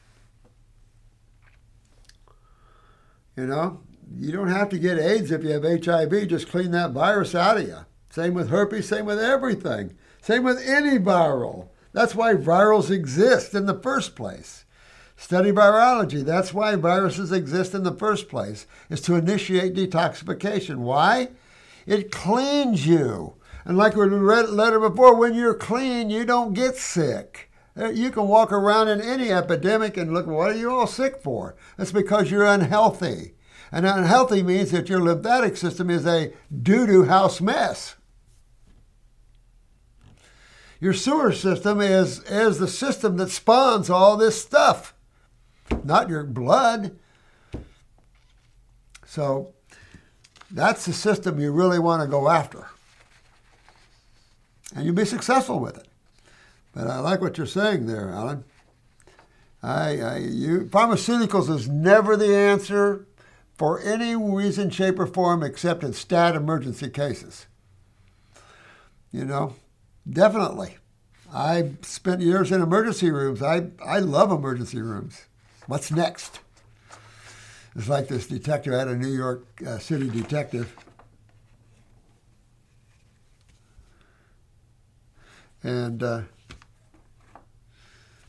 You know, you don't have to get AIDS if you have HIV. Just clean that virus out of you. Same with herpes, same with everything. Same with any viral. That's why virals exist in the first place. Study virology. That's why viruses exist in the first place, is to initiate detoxification. Why? It cleans you. And like we read letter before, when you're clean, you don't get sick. Uh, you can walk around in any epidemic and look, what are you all sick for? That's because you're unhealthy. And unhealthy means that your lymphatic system is a doo doo house mess. Your sewer system is, is the system that spawns all this stuff, not your blood. So that's the system you really want to go after. And you'll be successful with it. But I like what you're saying there, Alan. I, I, you, pharmaceuticals is never the answer for any reason, shape, or form except in stat emergency cases. You know, definitely. I spent years in emergency rooms. I, I love emergency rooms. What's next? It's like this detective, I had a New York uh, City detective. And uh,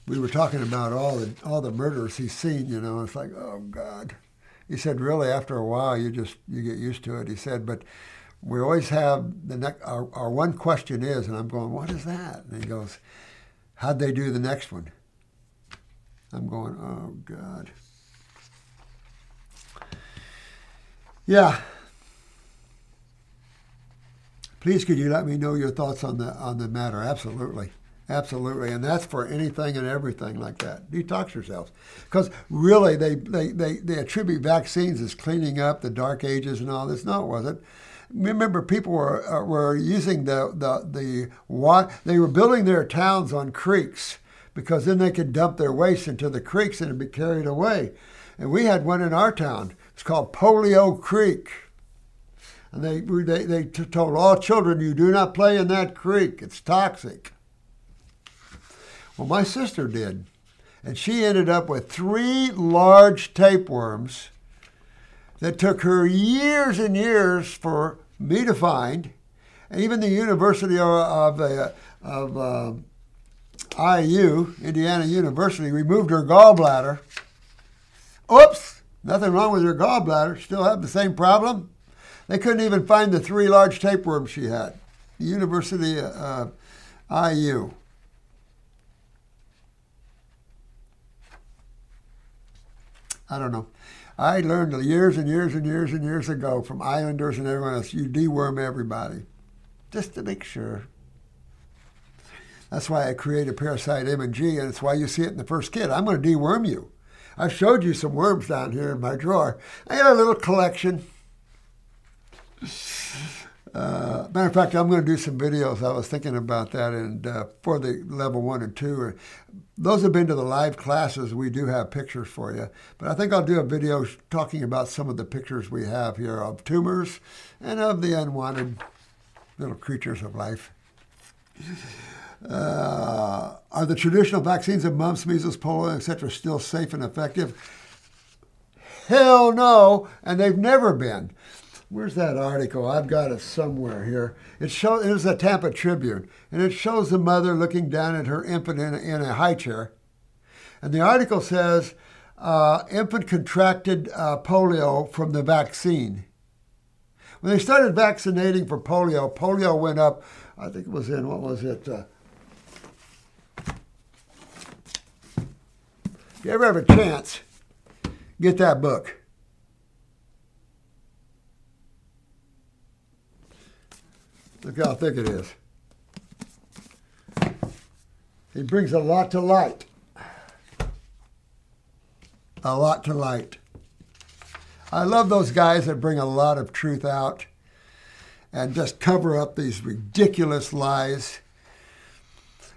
we were talking about all the all the murders he's seen, you know. It's like, oh God. He said, really, after a while, you just you get used to it. He said, but we always have the next. Our, our one question is, and I'm going, what is that? And he goes, how'd they do the next one? I'm going, oh God. Yeah. Please, could you let me know your thoughts on the on the matter? Absolutely. Absolutely, and that's for anything and everything like that. Detox yourselves, because really they, they, they, they attribute vaccines as cleaning up the dark ages and all this. No, it wasn't. Remember, people were uh, were using the the the what they were building their towns on creeks because then they could dump their waste into the creeks and it'd be carried away. And we had one in our town. It's called Polio Creek. And they, they, they told all children, you do not play in that creek. It's toxic. Well, my sister did. And she ended up with three large tapeworms that took her years and years for me to find. And even the University of, of, uh, of uh, IU, Indiana University, removed her gallbladder. Oops, nothing wrong with her gallbladder. Still have the same problem. They couldn't even find the three large tapeworms she had. The University of uh, IU. I don't know. I learned years and years and years and years ago from islanders and everyone else, you deworm everybody, just to make sure. That's why I created Parasite M&G, and it's why you see it in the first kit. I'm going to deworm you. I've showed you some worms down here in my drawer. I got a little collection. Uh, matter of fact, I'm going to do some videos. I was thinking about that, and uh, for the level one and two, those have been to the live classes. We do have pictures for you, but I think I'll do a video talking about some of the pictures we have here of tumors and of the unwanted little creatures of life. Uh, are the traditional vaccines of mumps, measles, polio, etc., still safe and effective? Hell no, and they've never been. Where's that article? I've got it somewhere here. It shows it was a Tampa Tribune, and it shows the mother looking down at her infant in a, in a high chair. And the article says uh, infant contracted uh, polio from the vaccine. When they started vaccinating for polio, polio went up. I think it was in what was it? Uh, if you ever have a chance, get that book. Look how thick it is. He brings a lot to light. a lot to light. I love those guys that bring a lot of truth out and just cover up these ridiculous lies.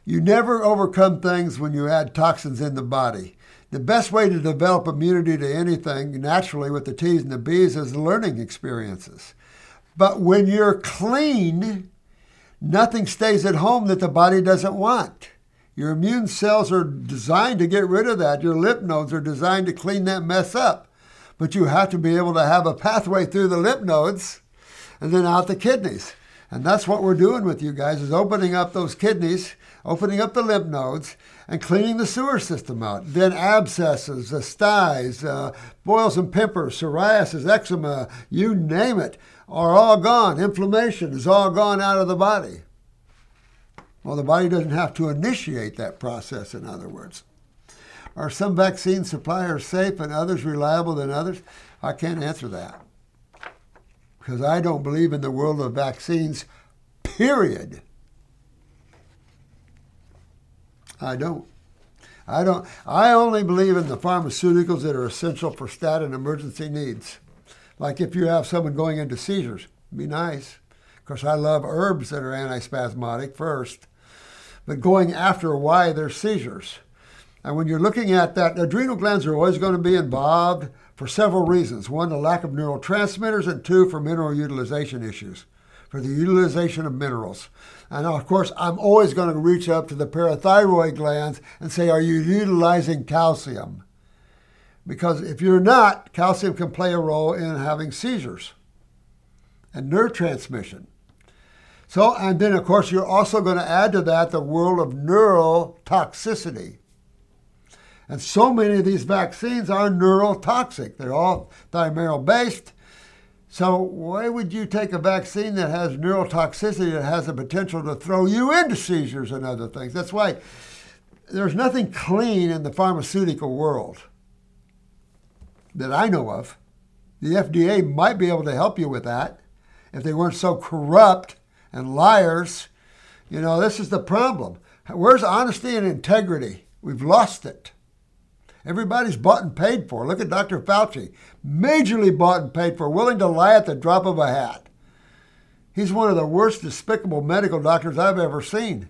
You never overcome things when you add toxins in the body. The best way to develop immunity to anything naturally with the T's and the B's is learning experiences. But when you're clean, nothing stays at home that the body doesn't want. Your immune cells are designed to get rid of that. Your lymph nodes are designed to clean that mess up. But you have to be able to have a pathway through the lymph nodes and then out the kidneys. And that's what we're doing with you guys is opening up those kidneys, opening up the lymph nodes, and cleaning the sewer system out. Then abscesses, the styes, uh, boils and pimpers, psoriasis, eczema, you name it, are all gone. Inflammation is all gone out of the body. Well, the body doesn't have to initiate that process, in other words. Are some vaccine suppliers safe and others reliable than others? I can't answer that because I don't believe in the world of vaccines, period. I don't. I don't. I only believe in the pharmaceuticals that are essential for stat and emergency needs. Like if you have someone going into seizures, be nice. Of course, I love herbs that are antispasmodic first, but going after why they're seizures. And when you're looking at that, adrenal glands are always going to be involved for several reasons. One, the lack of neurotransmitters, and two, for mineral utilization issues, for the utilization of minerals. And of course, I'm always going to reach up to the parathyroid glands and say, Are you utilizing calcium? Because if you're not, calcium can play a role in having seizures and nerve transmission. So, and then of course, you're also going to add to that the world of neural toxicity. And so many of these vaccines are neurotoxic. They're all thimerosal based. So why would you take a vaccine that has neurotoxicity that has the potential to throw you into seizures and other things? That's why there's nothing clean in the pharmaceutical world that I know of. The FDA might be able to help you with that if they weren't so corrupt and liars. You know, this is the problem. Where's honesty and integrity? We've lost it. Everybody's bought and paid for. Look at Dr. Fauci, majorly bought and paid for, willing to lie at the drop of a hat. He's one of the worst despicable medical doctors I've ever seen.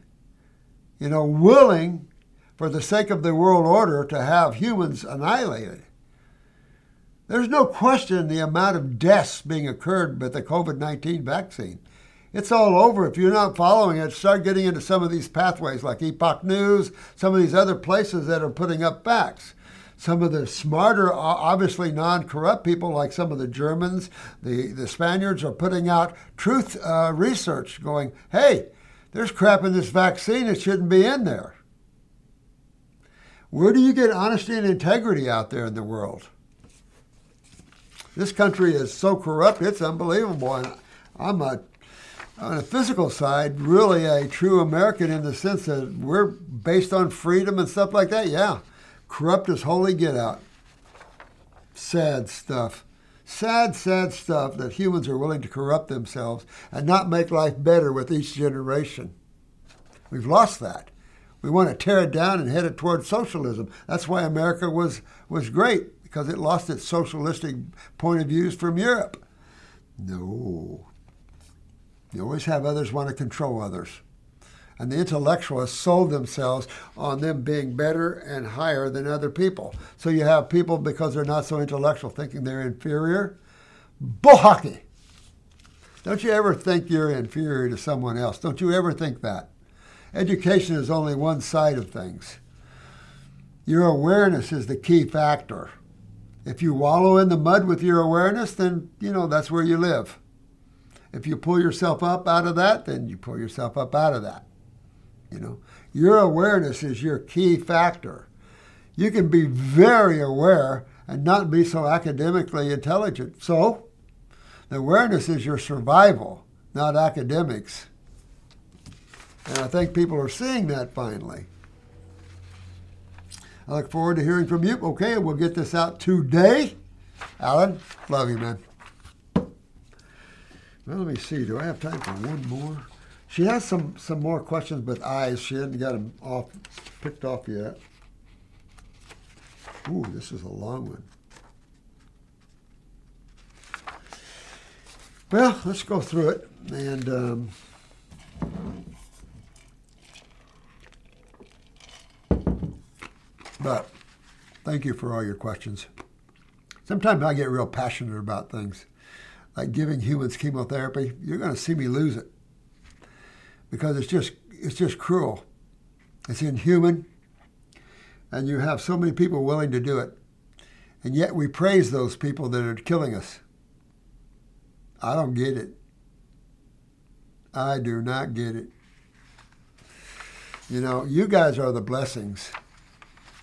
You know, willing, for the sake of the world order, to have humans annihilated. There's no question the amount of deaths being occurred with the COVID 19 vaccine. It's all over. If you're not following it, start getting into some of these pathways like Epoch News, some of these other places that are putting up facts some of the smarter, obviously non corrupt people, like some of the Germans, the, the Spaniards, are putting out truth uh, research going, hey, there's crap in this vaccine that shouldn't be in there. Where do you get honesty and integrity out there in the world? This country is so corrupt, it's unbelievable. And I'm a, on the physical side, really a true American in the sense that we're based on freedom and stuff like that. Yeah. Corrupt as holy get out. Sad stuff. Sad, sad stuff that humans are willing to corrupt themselves and not make life better with each generation. We've lost that. We want to tear it down and head it towards socialism. That's why America was, was great, because it lost its socialistic point of views from Europe. No. You always have others want to control others and the intellectualists sold themselves on them being better and higher than other people. So you have people, because they're not so intellectual, thinking they're inferior. Bull. Don't you ever think you're inferior to someone else? Don't you ever think that? Education is only one side of things. Your awareness is the key factor. If you wallow in the mud with your awareness, then, you know, that's where you live. If you pull yourself up out of that, then you pull yourself up out of that. You know, your awareness is your key factor. You can be very aware and not be so academically intelligent. So, the awareness is your survival, not academics. And I think people are seeing that finally. I look forward to hearing from you. Okay, we'll get this out today. Alan, love you, man. Well, let me see. Do I have time for one more? She has some, some more questions with eyes. She hasn't got them off, picked off yet. Ooh, this is a long one. Well, let's go through it. And um, but thank you for all your questions. Sometimes I get real passionate about things, like giving humans chemotherapy. You're going to see me lose it because it's just it's just cruel. It's inhuman, and you have so many people willing to do it, and yet we praise those people that are killing us. I don't get it. I do not get it. You know, you guys are the blessings.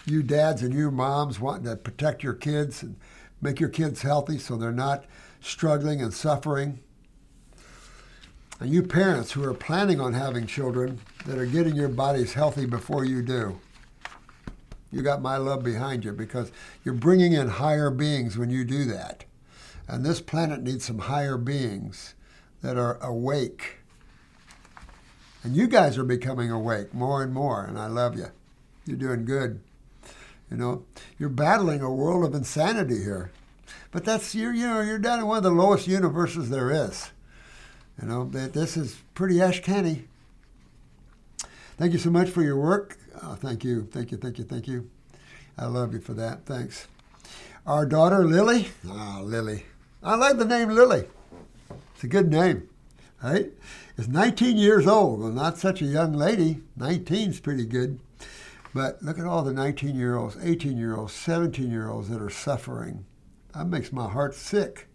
You dads and you moms wanting to protect your kids and make your kids healthy so they're not struggling and suffering. And you parents who are planning on having children that are getting your bodies healthy before you do. You got my love behind you because you're bringing in higher beings when you do that. And this planet needs some higher beings that are awake and you guys are becoming awake more and more, and I love you. You're doing good. You know, you're battling a world of insanity here. But that's you're you know you're down in one of the lowest universes there is. You know that this is pretty ashcanny. Thank you so much for your work. Oh, thank you, thank you, thank you, thank you. I love you for that. Thanks. Our daughter Lily. Ah, oh, Lily. I like the name Lily. It's a good name, right? is 19 years old. Well, not such a young lady. 19 is pretty good. But look at all the 19 year olds, 18 year olds, 17 year olds that are suffering. That makes my heart sick.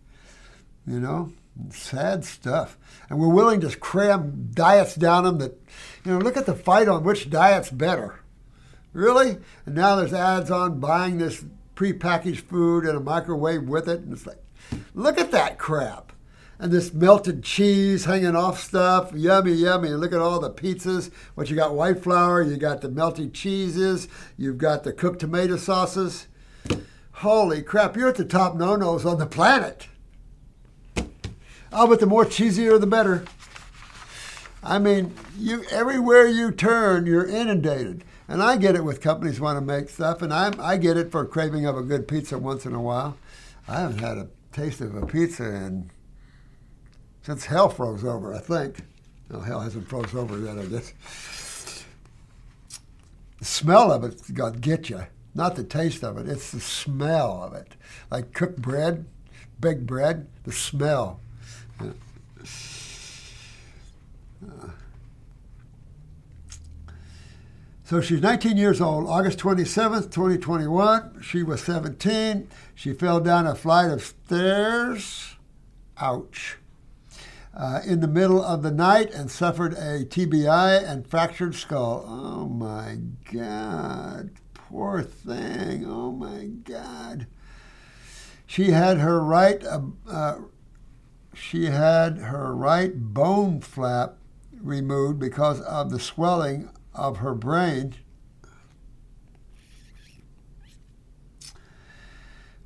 You know, sad stuff. And we're willing to cram diets down them that, you know, look at the fight on which diet's better. Really? And now there's ads on buying this prepackaged food and a microwave with it. And it's like, look at that crap and this melted cheese hanging off stuff. Yummy, yummy. Look at all the pizzas. What you got white flour, you got the melted cheeses, you've got the cooked tomato sauces. Holy crap, you're at the top no nos on the planet. Oh, but the more cheesier, the better. I mean, you everywhere you turn, you're inundated. And I get it with companies want to make stuff, and I, I get it for craving of a good pizza once in a while. I haven't had a taste of a pizza in since hell froze over, I think. No, hell hasn't froze over yet, I guess. The smell of it's got get you, not the taste of it. It's the smell of it, like cooked bread, baked bread. The smell. So she's 19 years old. August 27th, 2021. She was 17. She fell down a flight of stairs. Ouch uh, in the middle of the night and suffered a TBI and fractured skull. Oh my God. Poor thing. Oh my God. She had her right. Uh, uh, she had her right bone flap removed because of the swelling of her brain.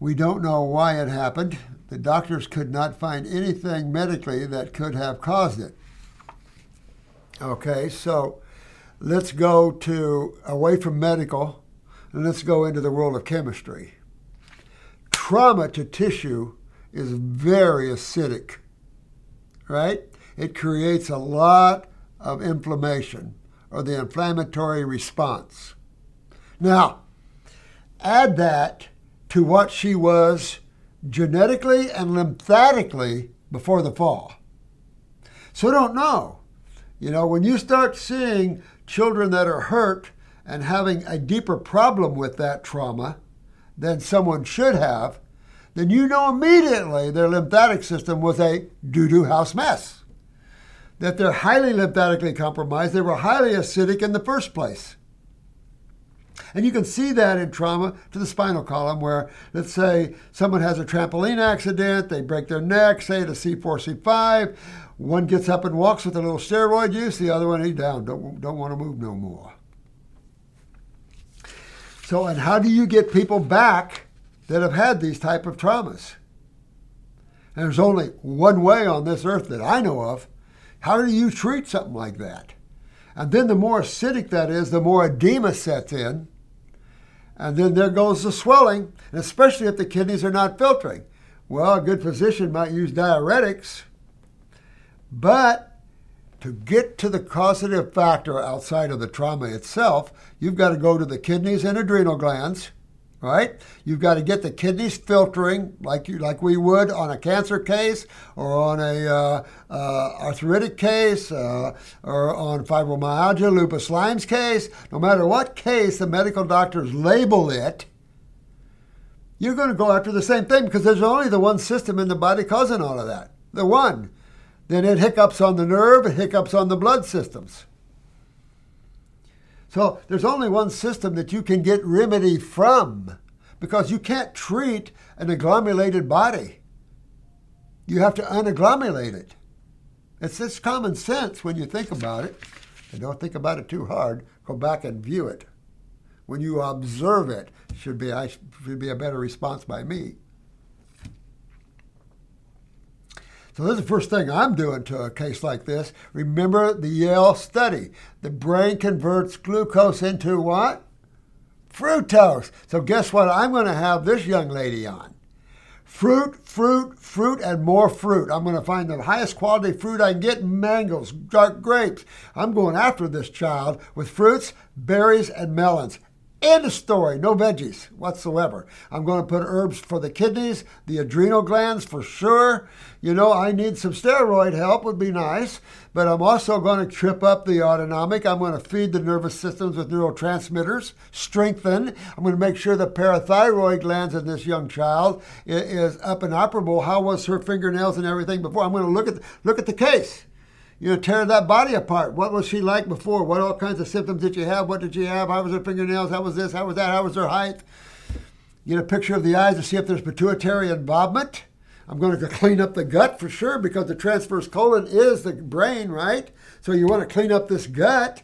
We don't know why it happened. The doctors could not find anything medically that could have caused it. Okay, so let's go to away from medical and let's go into the world of chemistry. Trauma to tissue is very acidic, right? It creates a lot of inflammation or the inflammatory response. Now, add that to what she was genetically and lymphatically before the fall. So don't know. You know, when you start seeing children that are hurt and having a deeper problem with that trauma than someone should have, then you know immediately their lymphatic system was a doo doo house mess. That they're highly lymphatically compromised, they were highly acidic in the first place. And you can see that in trauma to the spinal column, where let's say someone has a trampoline accident, they break their neck, say at a C4, C5, one gets up and walks with a little steroid use, the other one, he's down, don't, don't want to move no more. So, and how do you get people back that have had these type of traumas? And there's only one way on this earth that I know of. How do you treat something like that? And then the more acidic that is, the more edema sets in. And then there goes the swelling, especially if the kidneys are not filtering. Well, a good physician might use diuretics, but to get to the causative factor outside of the trauma itself, you've got to go to the kidneys and adrenal glands right? You've got to get the kidneys filtering like you like we would on a cancer case or on a uh, uh, arthritic case uh, or on fibromyalgia, lupus Lyme's case. No matter what case the medical doctors label it, you're going to go after the same thing because there's only the one system in the body causing all of that. The one. Then it hiccups on the nerve, it hiccups on the blood systems. So there's only one system that you can get remedy from because you can't treat an agglomerated body. You have to unagglomulate it. It's just common sense when you think about it. And don't think about it too hard. Go back and view it. When you observe it, should be I should be a better response by me. So this is the first thing I'm doing to a case like this. Remember the Yale study. The brain converts glucose into what? Fructose. So guess what I'm going to have this young lady on? Fruit, fruit, fruit, and more fruit. I'm going to find the highest quality fruit I can get mangoes, dark grapes. I'm going after this child with fruits, berries, and melons. End story. No veggies whatsoever. I'm going to put herbs for the kidneys, the adrenal glands for sure. You know, I need some steroid help, would be nice, but I'm also going to trip up the autonomic. I'm going to feed the nervous systems with neurotransmitters, strengthen. I'm going to make sure the parathyroid glands in this young child is up and operable. How was her fingernails and everything before? I'm going to look at look at the case you know, tear that body apart. What was she like before? What all kinds of symptoms did you have? What did she have? How was her fingernails? How was this? How was that? How was her height? Get a picture of the eyes to see if there's pituitary involvement. I'm going to clean up the gut for sure because the transverse colon is the brain, right? So you want to clean up this gut.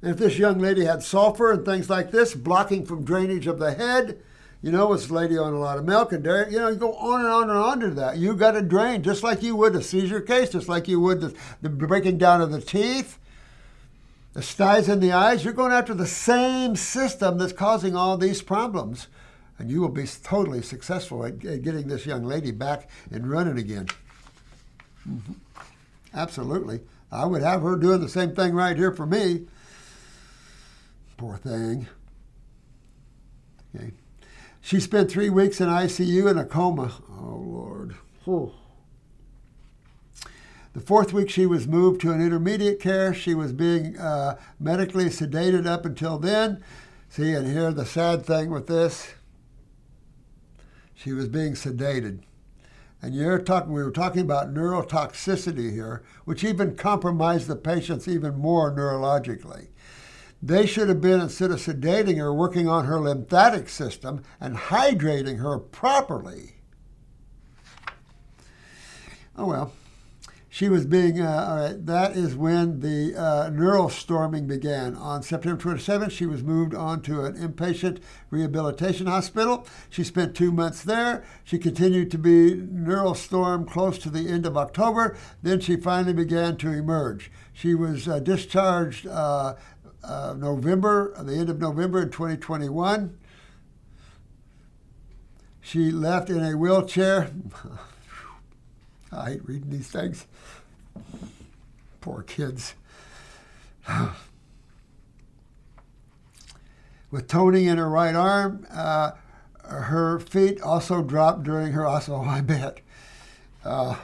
And if this young lady had sulfur and things like this, blocking from drainage of the head, you know, a lady on a lot of milk and dairy. You know, you go on and on and on to that. You got to drain just like you would a seizure case, just like you would the, the breaking down of the teeth, the styes in the eyes. You're going after the same system that's causing all these problems. And you will be totally successful at, at getting this young lady back and running again. Mm-hmm. Absolutely. I would have her doing the same thing right here for me. Poor thing. Okay. She spent three weeks in ICU in a coma. Oh, Lord. Whew. The fourth week, she was moved to an intermediate care. She was being uh, medically sedated up until then. See, and here the sad thing with this she was being sedated. And you're talking, we were talking about neurotoxicity here, which even compromised the patients even more neurologically. They should have been, instead of sedating her, working on her lymphatic system and hydrating her properly. Oh well. She was being, uh, all right, that is when the uh, neural storming began. On September 27th, she was moved on to an inpatient rehabilitation hospital. She spent two months there. She continued to be neural storm close to the end of October. Then she finally began to emerge. She was uh, discharged uh, November, the end of November in 2021. She left in a wheelchair. *laughs* I hate reading these things. Poor kids. *sighs* With toning in her right arm, uh, her feet also dropped during her also, *laughs* I bet. Uh,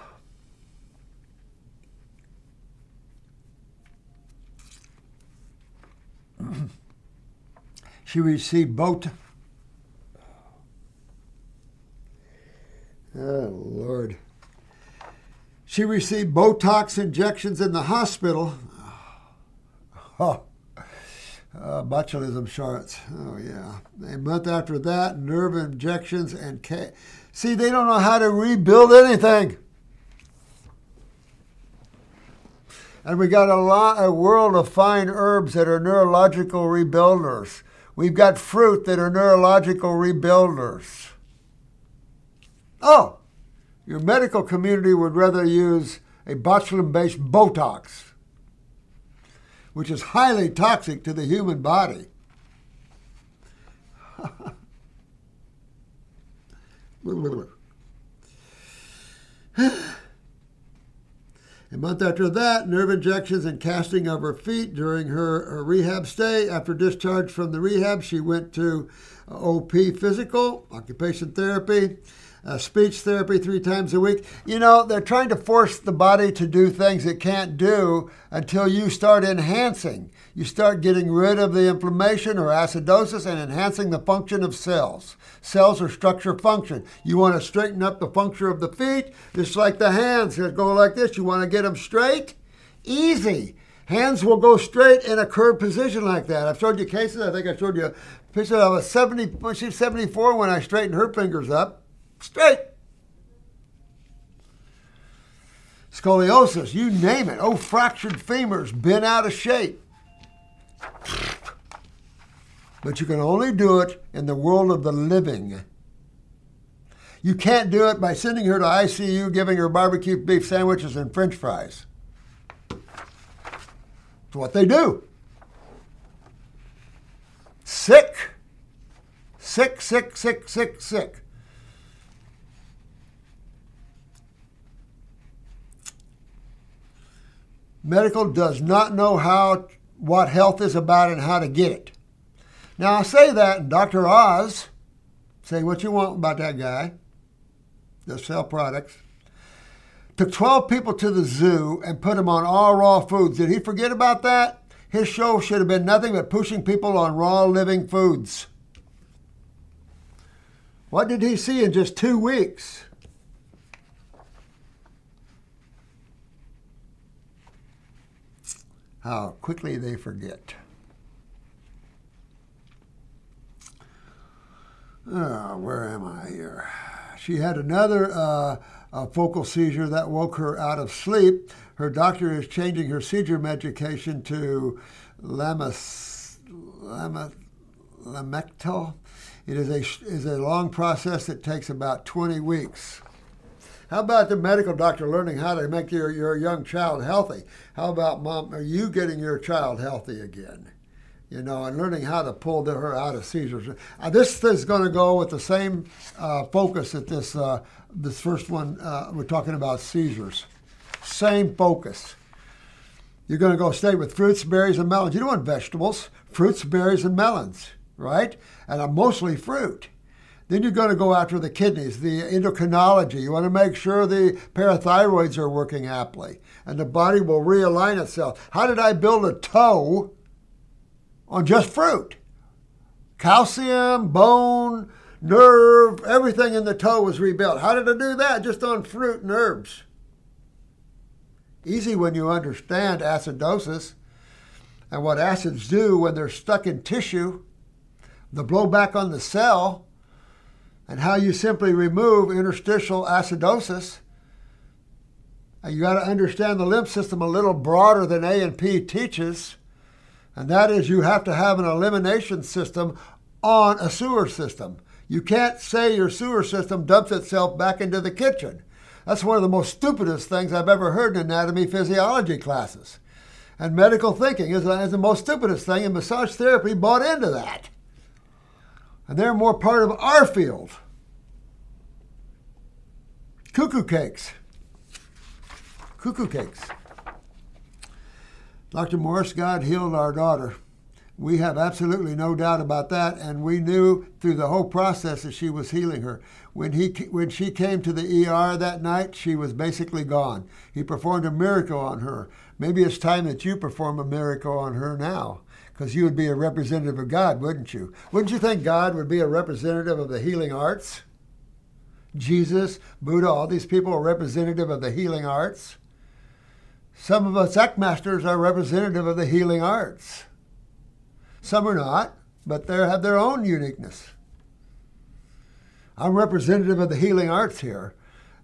she received both. Oh, Lord. She received Botox injections in the hospital. Oh, uh, botulism shots. Oh, yeah. A month after that, nerve injections and. Ca- See, they don't know how to rebuild anything. And we got a lot, a world of fine herbs that are neurological rebuilders. We've got fruit that are neurological rebuilders. Oh, your medical community would rather use a botulinum-based Botox, which is highly toxic to the human body. *laughs* *laughs* A month after that, nerve injections and casting of her feet during her, her rehab stay. After discharge from the rehab, she went to OP physical, occupation therapy, uh, speech therapy three times a week. You know, they're trying to force the body to do things it can't do until you start enhancing. You start getting rid of the inflammation or acidosis and enhancing the function of cells. Cells are structure function. You want to straighten up the function of the feet, just like the hands that go like this. You want to get them straight? Easy. Hands will go straight in a curved position like that. I've showed you cases. I think I showed you a picture of a 70, she's 74 when I straightened her fingers up. Straight. Scoliosis, you name it. Oh, fractured femurs, bent out of shape. But you can only do it in the world of the living. You can't do it by sending her to ICU, giving her barbecue beef sandwiches and french fries. It's what they do. Sick. Sick, sick, sick, sick, sick. Medical does not know how what health is about and how to get it. Now I say that, Dr. Oz, say what you want about that guy, the sell products, took 12 people to the zoo and put them on all raw foods. Did he forget about that? His show should have been nothing but pushing people on raw living foods. What did he see in just two weeks? How quickly they forget. Oh, where am I here? She had another uh, focal seizure that woke her out of sleep. Her doctor is changing her seizure medication to lamas, lamictal. It is a, is a long process that takes about 20 weeks. How about the medical doctor learning how to make your, your young child healthy? How about mom, are you getting your child healthy again? You know, and learning how to pull her out of seizures. Uh, this is going to go with the same uh, focus that this uh, this first one uh, we're talking about seizures. Same focus. You're going to go stay with fruits, berries, and melons. You don't want vegetables, fruits, berries, and melons, right? And mostly fruit. Then you're going to go after the kidneys, the endocrinology. You want to make sure the parathyroids are working aptly and the body will realign itself. How did I build a toe on just fruit? Calcium, bone, nerve, everything in the toe was rebuilt. How did I do that? Just on fruit and herbs. Easy when you understand acidosis and what acids do when they're stuck in tissue, the blowback on the cell and how you simply remove interstitial acidosis. You got to understand the lymph system a little broader than A and P teaches, and that is you have to have an elimination system on a sewer system. You can't say your sewer system dumps itself back into the kitchen. That's one of the most stupidest things I've ever heard in anatomy physiology classes. And medical thinking is, is the most stupidest thing, and massage therapy bought into that and they're more part of our field. Cuckoo cakes. Cuckoo cakes. Dr. Morse, God healed our daughter. We have absolutely no doubt about that, and we knew through the whole process that she was healing her. When he when she came to the ER that night, she was basically gone. He performed a miracle on her. Maybe it's time that you perform a miracle on her now because you would be a representative of God, wouldn't you? Wouldn't you think God would be a representative of the healing arts? Jesus, Buddha, all these people are representative of the healing arts. Some of us masters are representative of the healing arts. Some are not, but they have their own uniqueness. I'm representative of the healing arts here.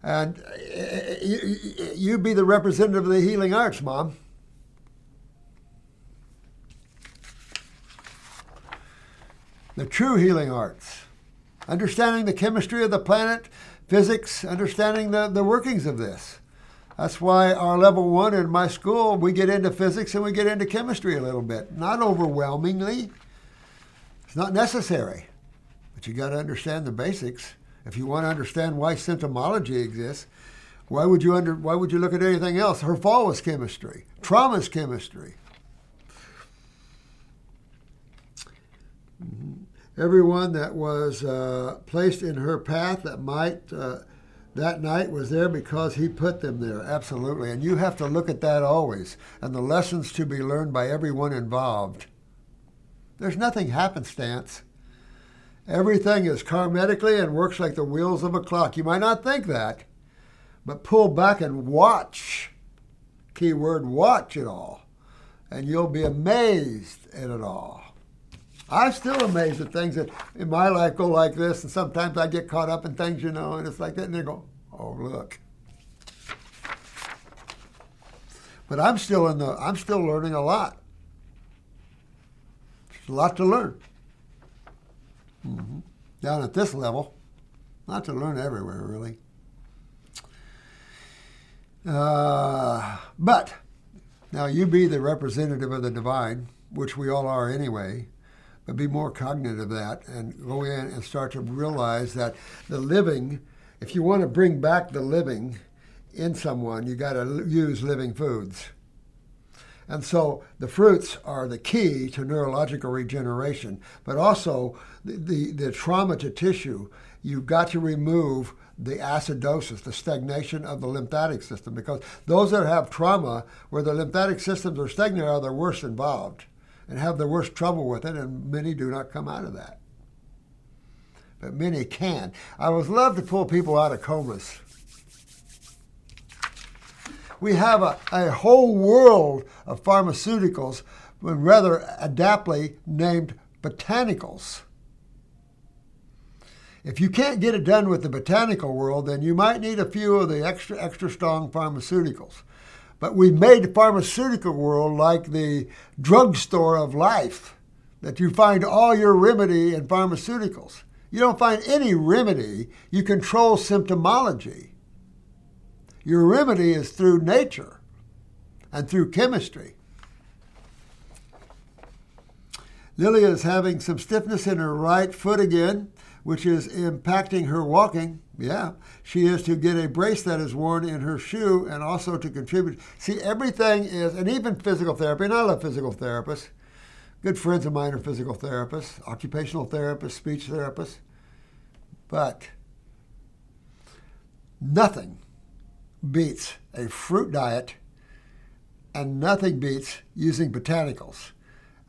And eh, eh, eh, you, you be the representative of the healing arts, Mom. The true healing arts, understanding the chemistry of the planet, physics, understanding the, the workings of this. That's why our level one in my school, we get into physics and we get into chemistry a little bit. Not overwhelmingly. It's not necessary. But you got to understand the basics. If you want to understand why symptomology exists, why would you under why would you look at anything else? Her fall was chemistry. Trauma is chemistry. Mm-hmm. Everyone that was uh, placed in her path that might uh, that night was there because he put them there. Absolutely, and you have to look at that always, and the lessons to be learned by everyone involved. There's nothing happenstance. Everything is karmatically and works like the wheels of a clock. You might not think that, but pull back and watch. Keyword watch it all. And you'll be amazed at it all. I'm still amazed at things that in my life go like this, and sometimes I get caught up in things, you know, and it's like that, and they go, oh, look. But I'm still in the, I'm still learning a lot. There's a lot to learn. Mm-hmm. Down at this level, not to learn everywhere, really. Uh, but now you be the representative of the divine, which we all are anyway, but be more cognizant of that and go in and start to realize that the living, if you want to bring back the living in someone, you got to use living foods. And so the fruits are the key to neurological regeneration, but also the, the, the trauma to tissue. You've got to remove the acidosis, the stagnation of the lymphatic system, because those that have trauma where the lymphatic systems are stagnant are the worst involved and have the worst trouble with it, and many do not come out of that. But many can. I would love to pull people out of comas. We have a, a whole world of pharmaceuticals, rather adaptly named botanicals. If you can't get it done with the botanical world, then you might need a few of the extra extra strong pharmaceuticals. But we made the pharmaceutical world like the drugstore of life, that you find all your remedy in pharmaceuticals. You don't find any remedy, you control symptomology. Your remedy is through nature and through chemistry. Lilia is having some stiffness in her right foot again which is impacting her walking, yeah, she is to get a brace that is worn in her shoe and also to contribute. See, everything is, and even physical therapy, and I love physical therapists. Good friends of mine are physical therapists, occupational therapists, speech therapists. But nothing beats a fruit diet, and nothing beats using botanicals.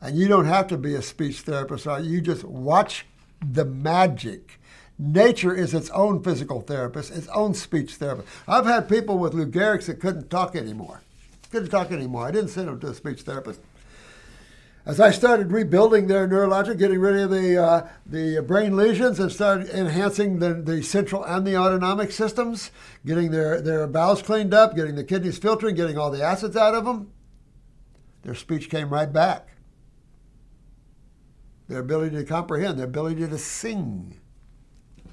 And you don't have to be a speech therapist. Or you just watch the magic. Nature is its own physical therapist, its own speech therapist. I've had people with Lou Gehrig's that couldn't talk anymore. Couldn't talk anymore. I didn't send them to a speech therapist. As I started rebuilding their neurologic, getting rid of the, uh, the brain lesions and started enhancing the, the central and the autonomic systems, getting their, their bowels cleaned up, getting the kidneys filtering, getting all the acids out of them, their speech came right back their ability to comprehend, their ability to sing.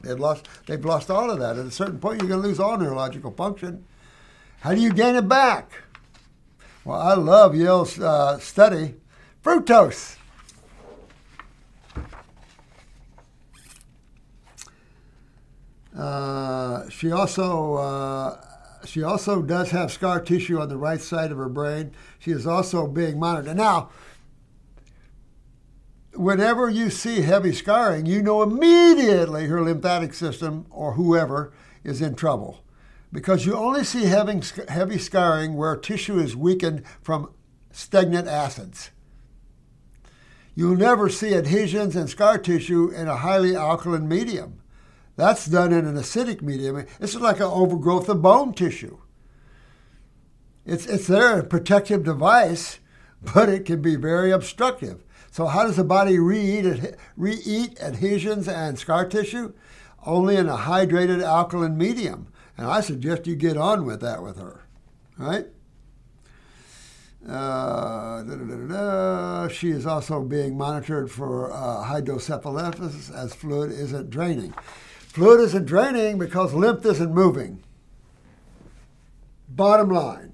They've lost, they've lost all of that. At a certain point, you're going to lose all neurological function. How do you gain it back? Well, I love Yale's uh, study, fructose. Uh, she also uh, she also does have scar tissue on the right side of her brain. She is also being monitored. Now, whenever you see heavy scarring, you know immediately her lymphatic system or whoever is in trouble. Because you only see heavy, heavy scarring where tissue is weakened from stagnant acids. You'll never see adhesions and scar tissue in a highly alkaline medium. That's done in an acidic medium. This is like an overgrowth of bone tissue. It's, it's there, a protective device, *laughs* but it can be very obstructive. So, how does the body re-eat, re-eat adhesions and scar tissue? Only in a hydrated alkaline medium. And I suggest you get on with that with her. Right? Uh, she is also being monitored for uh, hydrocephalus as fluid isn't draining. Fluid isn't draining because lymph isn't moving. Bottom line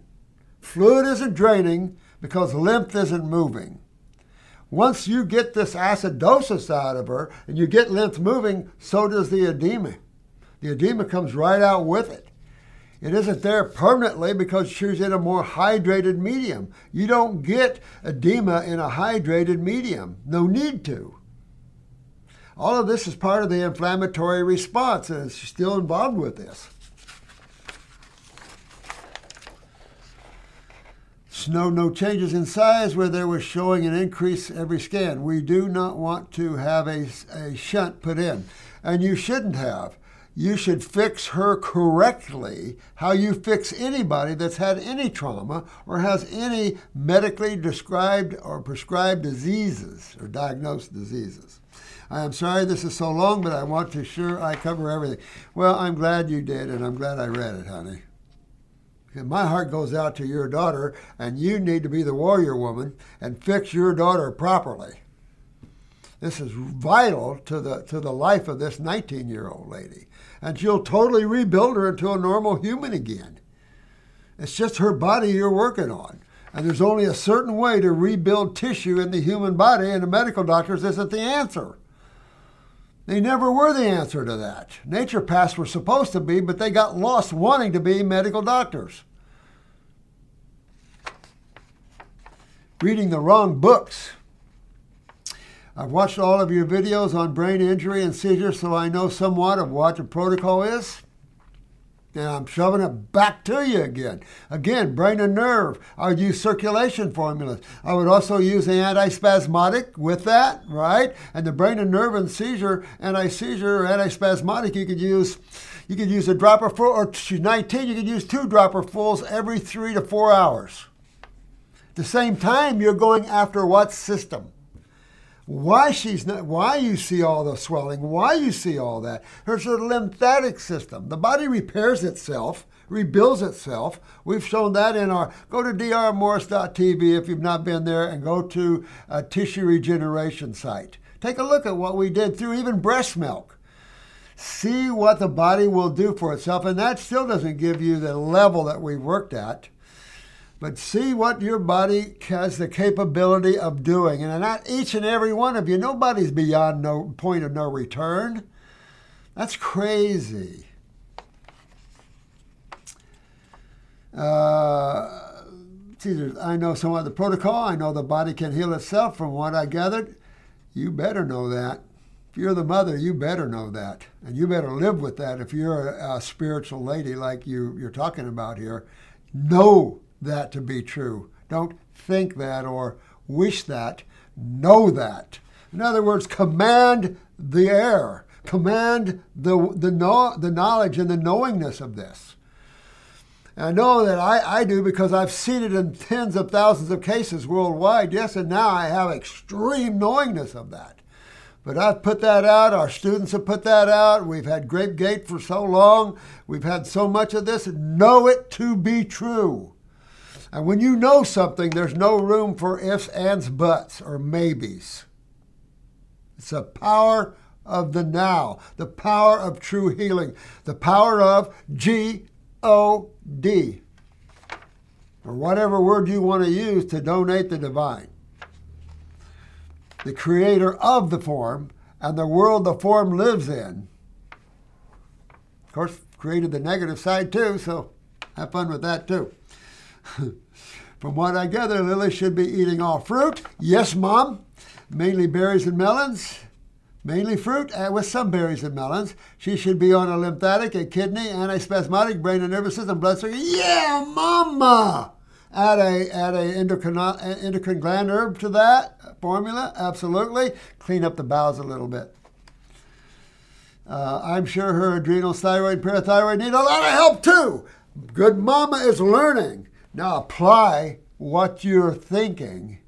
fluid isn't draining because lymph isn't moving. Once you get this acidosis out of her and you get lymph moving, so does the edema. The edema comes right out with it. It isn't there permanently because she's in a more hydrated medium. You don't get edema in a hydrated medium. No need to. All of this is part of the inflammatory response, and it's still involved with this. No, no changes in size where there was showing an increase every scan. We do not want to have a, a shunt put in, and you shouldn't have you should fix her correctly how you fix anybody that's had any trauma or has any medically described or prescribed diseases or diagnosed diseases. I am sorry this is so long, but I want to sure I cover everything. Well, I'm glad you did, and I'm glad I read it, honey. And my heart goes out to your daughter, and you need to be the warrior woman and fix your daughter properly. This is vital to the to the life of this 19 year old lady and she'll totally rebuild her into a normal human again. It's just her body you're working on. And there's only a certain way to rebuild tissue in the human body, and the medical doctors isn't the answer. They never were the answer to that. Naturopaths were supposed to be, but they got lost wanting to be medical doctors. Reading the wrong books. I've watched all of your videos on brain injury and seizure, so I know somewhat of what the protocol is. And I'm shoving it back to you again. Again, brain and nerve. I would use circulation formulas. I would also use the antispasmodic with that, right? And the brain and nerve and seizure, anti-seizure antispasmodic, you could use you could use a dropper full or 19, you could use two dropper fulls every three to four hours. At the same time, you're going after what system? Why she's not, why you see all the swelling, why you see all that. There's a lymphatic system. The body repairs itself, rebuilds itself. We've shown that in our, go to drmorse.tv if you've not been there and go to a tissue regeneration site. Take a look at what we did through even breast milk. See what the body will do for itself, and that still doesn't give you the level that we worked at but see what your body has the capability of doing. And not each and every one of you, nobody's beyond no point of no return. That's crazy. Uh, I know some of the protocol. I know the body can heal itself from what I gathered. You better know that. If you're the mother, you better know that. And you better live with that if you're a, a spiritual lady like you, you're talking about here. Know that to be true. Don't think that or wish that. Know that. In other words, command the air, command the, the, know, the knowledge and the knowingness of this. I know that I, I do because I've seen it in tens of thousands of cases worldwide, yes, and now I have extreme knowingness of that. But I've put that out. Our students have put that out. We've had Grape Gate for so long. We've had so much of this. Know it to be true. And when you know something, there's no room for ifs, ands, buts, or maybes. It's the power of the now, the power of true healing, the power of G O D, or whatever word you want to use to donate the divine. The creator of the form and the world the form lives in. Of course, created the negative side too, so have fun with that too. From what I gather, Lily should be eating all fruit. Yes, Mom. Mainly berries and melons. Mainly fruit uh, with some berries and melons. She should be on a lymphatic, a kidney, antispasmodic, brain and nervous system, blood sugar. Yeah, Mama! Add a add a endocrine, uh, endocrine gland herb to that formula. Absolutely. Clean up the bowels a little bit. Uh, I'm sure her adrenal, thyroid, parathyroid need a lot of help too. Good mama is learning. Now apply what you're thinking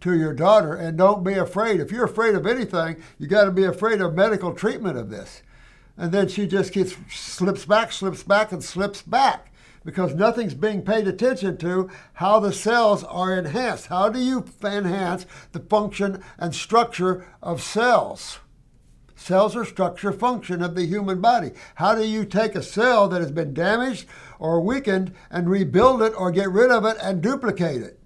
to your daughter and don't be afraid. If you're afraid of anything, you got to be afraid of medical treatment of this. And then she just gets slips back, slips back, and slips back because nothing's being paid attention to how the cells are enhanced. How do you enhance the function and structure of cells? Cells are structure function of the human body. How do you take a cell that has been damaged or weakened and rebuild it or get rid of it and duplicate it?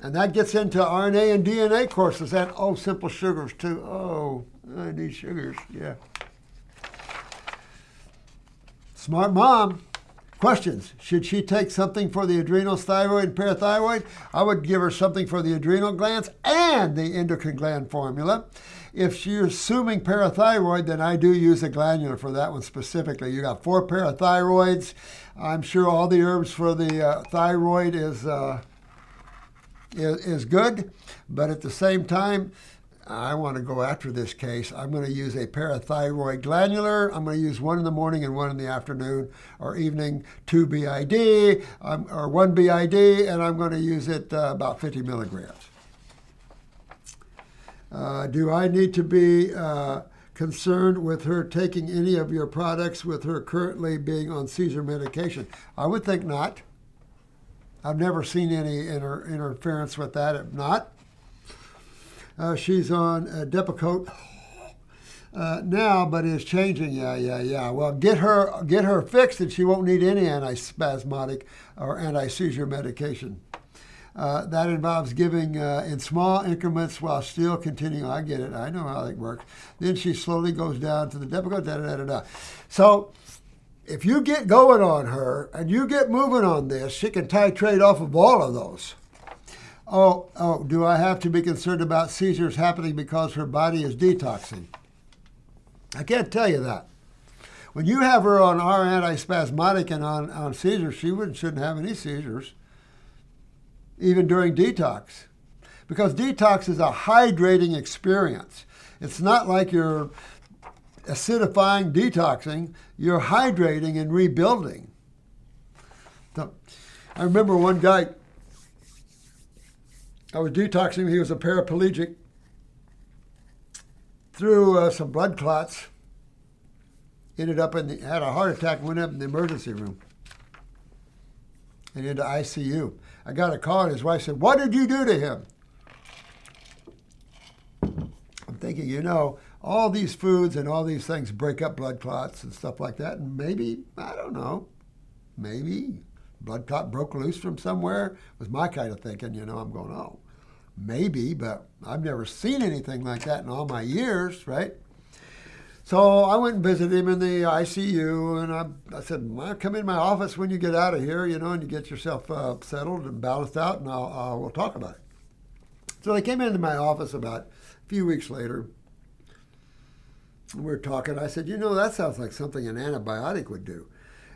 And that gets into RNA and DNA courses and oh, simple sugars too. Oh, I need sugars. Yeah. Smart mom. Questions. Should she take something for the adrenals, thyroid, and parathyroid? I would give her something for the adrenal glands and the endocrine gland formula. If she's assuming parathyroid, then I do use a glandular for that one specifically. You got four parathyroids. I'm sure all the herbs for the uh, thyroid is, uh, is is good, but at the same time, I want to go after this case. I'm going to use a parathyroid glandular. I'm going to use one in the morning and one in the afternoon or evening, two BID um, or one BID, and I'm going to use it uh, about 50 milligrams. Uh, do I need to be uh, concerned with her taking any of your products with her currently being on seizure medication? I would think not. I've never seen any inter- interference with that. If not, uh, she's on uh, Depakote uh, now, but is changing. Yeah, yeah, yeah. Well, get her get her fixed, and she won't need any antispasmodic or anti-seizure medication. Uh, that involves giving uh, in small increments while still continuing. I get it. I know how that works. Then she slowly goes down to the Depakote. Da, da, da, da. So if you get going on her and you get moving on this, she can titrate off of all of those. Oh, oh, do I have to be concerned about seizures happening because her body is detoxing? I can't tell you that. When you have her on our antispasmodic and on, on seizures, she wouldn't, shouldn't have any seizures, even during detox. Because detox is a hydrating experience. It's not like you're acidifying, detoxing, you're hydrating and rebuilding. So, I remember one guy I was detoxing. He was a paraplegic. Through uh, some blood clots. Ended up in the had a heart attack. Went up in the emergency room. And into ICU. I got a call. and His wife said, "What did you do to him?" I'm thinking, you know, all these foods and all these things break up blood clots and stuff like that. And maybe I don't know. Maybe blood clot broke loose from somewhere was my kind of thinking. You know, I'm going, oh, maybe, but I've never seen anything like that in all my years, right? So I went and visited him in the ICU, and I, I said, well, "Come in my office when you get out of here, you know, and you get yourself uh, settled and balanced out, and I'll, uh, we'll talk about it." So they came into my office about a few weeks later. We were talking. I said, "You know, that sounds like something an antibiotic would do."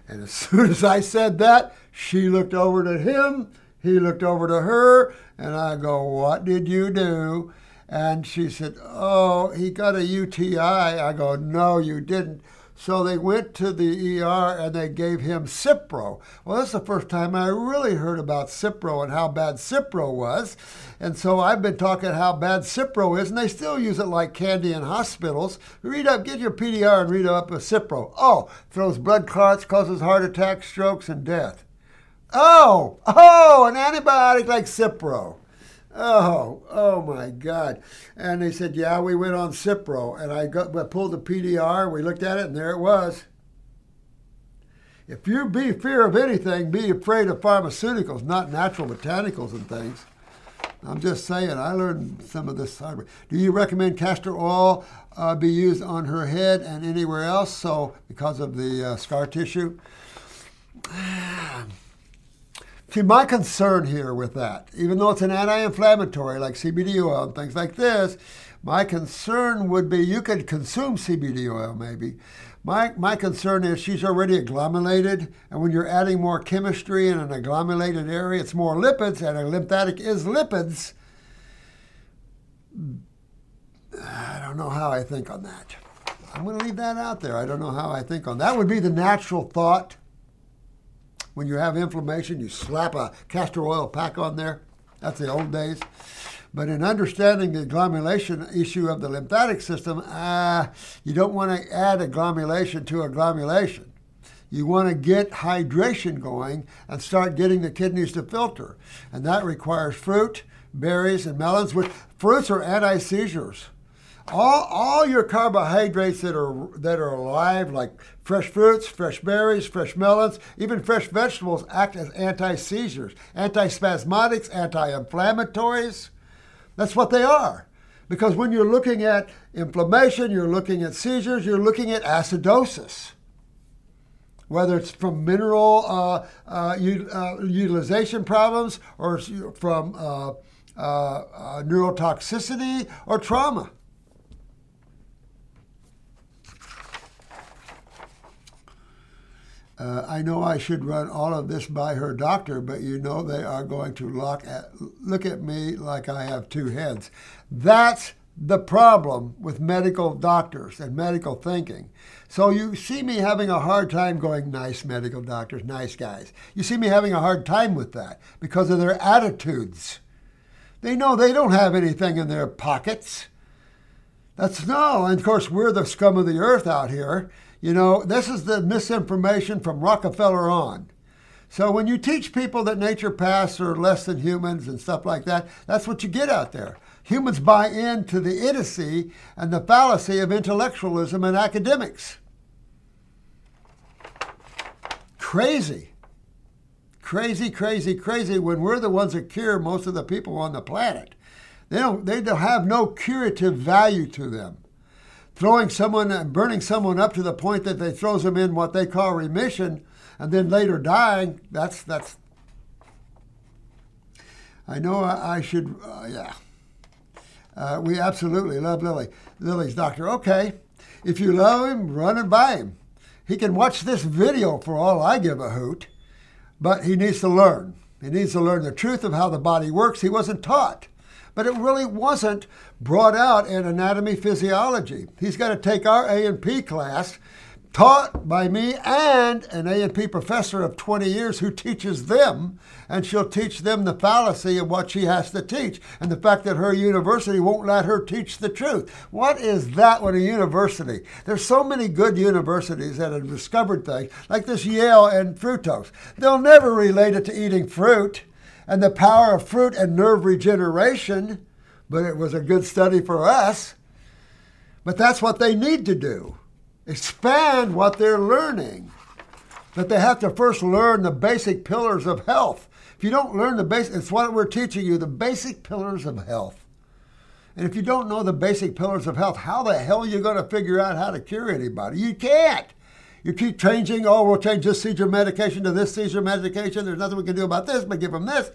And as *laughs* soon as I said that, she looked over to him, he looked over to her, and I go, What did you do? And she said, Oh, he got a UTI. I go, No, you didn't. So they went to the ER and they gave him Cipro. Well, that's the first time I really heard about Cipro and how bad Cipro was. And so I've been talking how bad Cipro is, and they still use it like candy in hospitals. Read up, get your PDR and read up a Cipro. Oh, throws blood clots, causes heart attacks, strokes, and death. Oh, oh, an antibiotic like Cipro. Oh, oh my God. And they said, yeah, we went on Cipro. And I, got, I pulled the PDR, we looked at it, and there it was. If you be fear of anything, be afraid of pharmaceuticals, not natural botanicals and things. I'm just saying, I learned some of this. Do you recommend castor oil uh, be used on her head and anywhere else? So, because of the uh, scar tissue? *sighs* See, my concern here with that, even though it's an anti inflammatory like CBD oil and things like this, my concern would be you could consume CBD oil maybe. My, my concern is she's already agglomerated, and when you're adding more chemistry in an agglomerated area, it's more lipids, and a lymphatic is lipids. I don't know how I think on that. I'm going to leave that out there. I don't know how I think on that. Would be the natural thought when you have inflammation, you slap a castor oil pack on there. That's the old days. But in understanding the glomulation issue of the lymphatic system, uh, you don't want to add agglomulation to agglomulation. You want to get hydration going and start getting the kidneys to filter. And that requires fruit, berries, and melons, which fruits are anti seizures all, all your carbohydrates that are that are alive, like fresh fruits, fresh berries, fresh melons, even fresh vegetables, act as anti-seizures, anti-spasmodics, anti-inflammatories. That's what they are, Because when you're looking at inflammation, you're looking at seizures, you're looking at acidosis. Whether it's from mineral uh, uh, uh, utilization problems or from uh, uh, uh, neurotoxicity or trauma. Uh, I know I should run all of this by her doctor, but you know they are going to look at, look at me like I have two heads. That's the problem with medical doctors and medical thinking. So you see me having a hard time going, nice medical doctors, nice guys. You see me having a hard time with that because of their attitudes. They know they don't have anything in their pockets. That's no, and of course, we're the scum of the earth out here. You know, this is the misinformation from Rockefeller on. So when you teach people that naturopaths are less than humans and stuff like that, that's what you get out there. Humans buy into the idiocy and the fallacy of intellectualism and academics. Crazy. Crazy, crazy, crazy when we're the ones that cure most of the people on the planet. They don't they don't have no curative value to them throwing someone, burning someone up to the point that they throws them in what they call remission, and then later dying. That's that's. I know I, I should. Uh, yeah. Uh, we absolutely love Lily. Lily's doctor. Okay, if you love him, run and buy him. He can watch this video for all I give a hoot, but he needs to learn. He needs to learn the truth of how the body works. He wasn't taught but it really wasn't brought out in anatomy physiology. He's got to take our A&P class taught by me and an A&P professor of 20 years who teaches them, and she'll teach them the fallacy of what she has to teach and the fact that her university won't let her teach the truth. What is that with a university? There's so many good universities that have discovered things, like this Yale and fructose. They'll never relate it to eating fruit and the power of fruit and nerve regeneration, but it was a good study for us. But that's what they need to do expand what they're learning. But they have to first learn the basic pillars of health. If you don't learn the basic, it's what we're teaching you the basic pillars of health. And if you don't know the basic pillars of health, how the hell are you going to figure out how to cure anybody? You can't. You keep changing, oh, we'll change this seizure medication to this seizure medication. There's nothing we can do about this but give them this.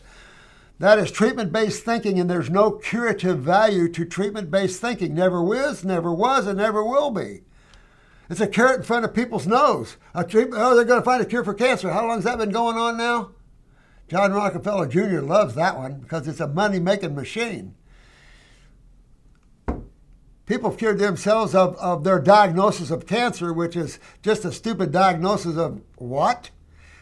That is treatment based thinking, and there's no curative value to treatment based thinking. Never was, never was, and never will be. It's a carrot in front of people's nose. Treatment, oh, they're going to find a cure for cancer. How long has that been going on now? John Rockefeller Jr. loves that one because it's a money making machine. People cured themselves of, of their diagnosis of cancer, which is just a stupid diagnosis of what?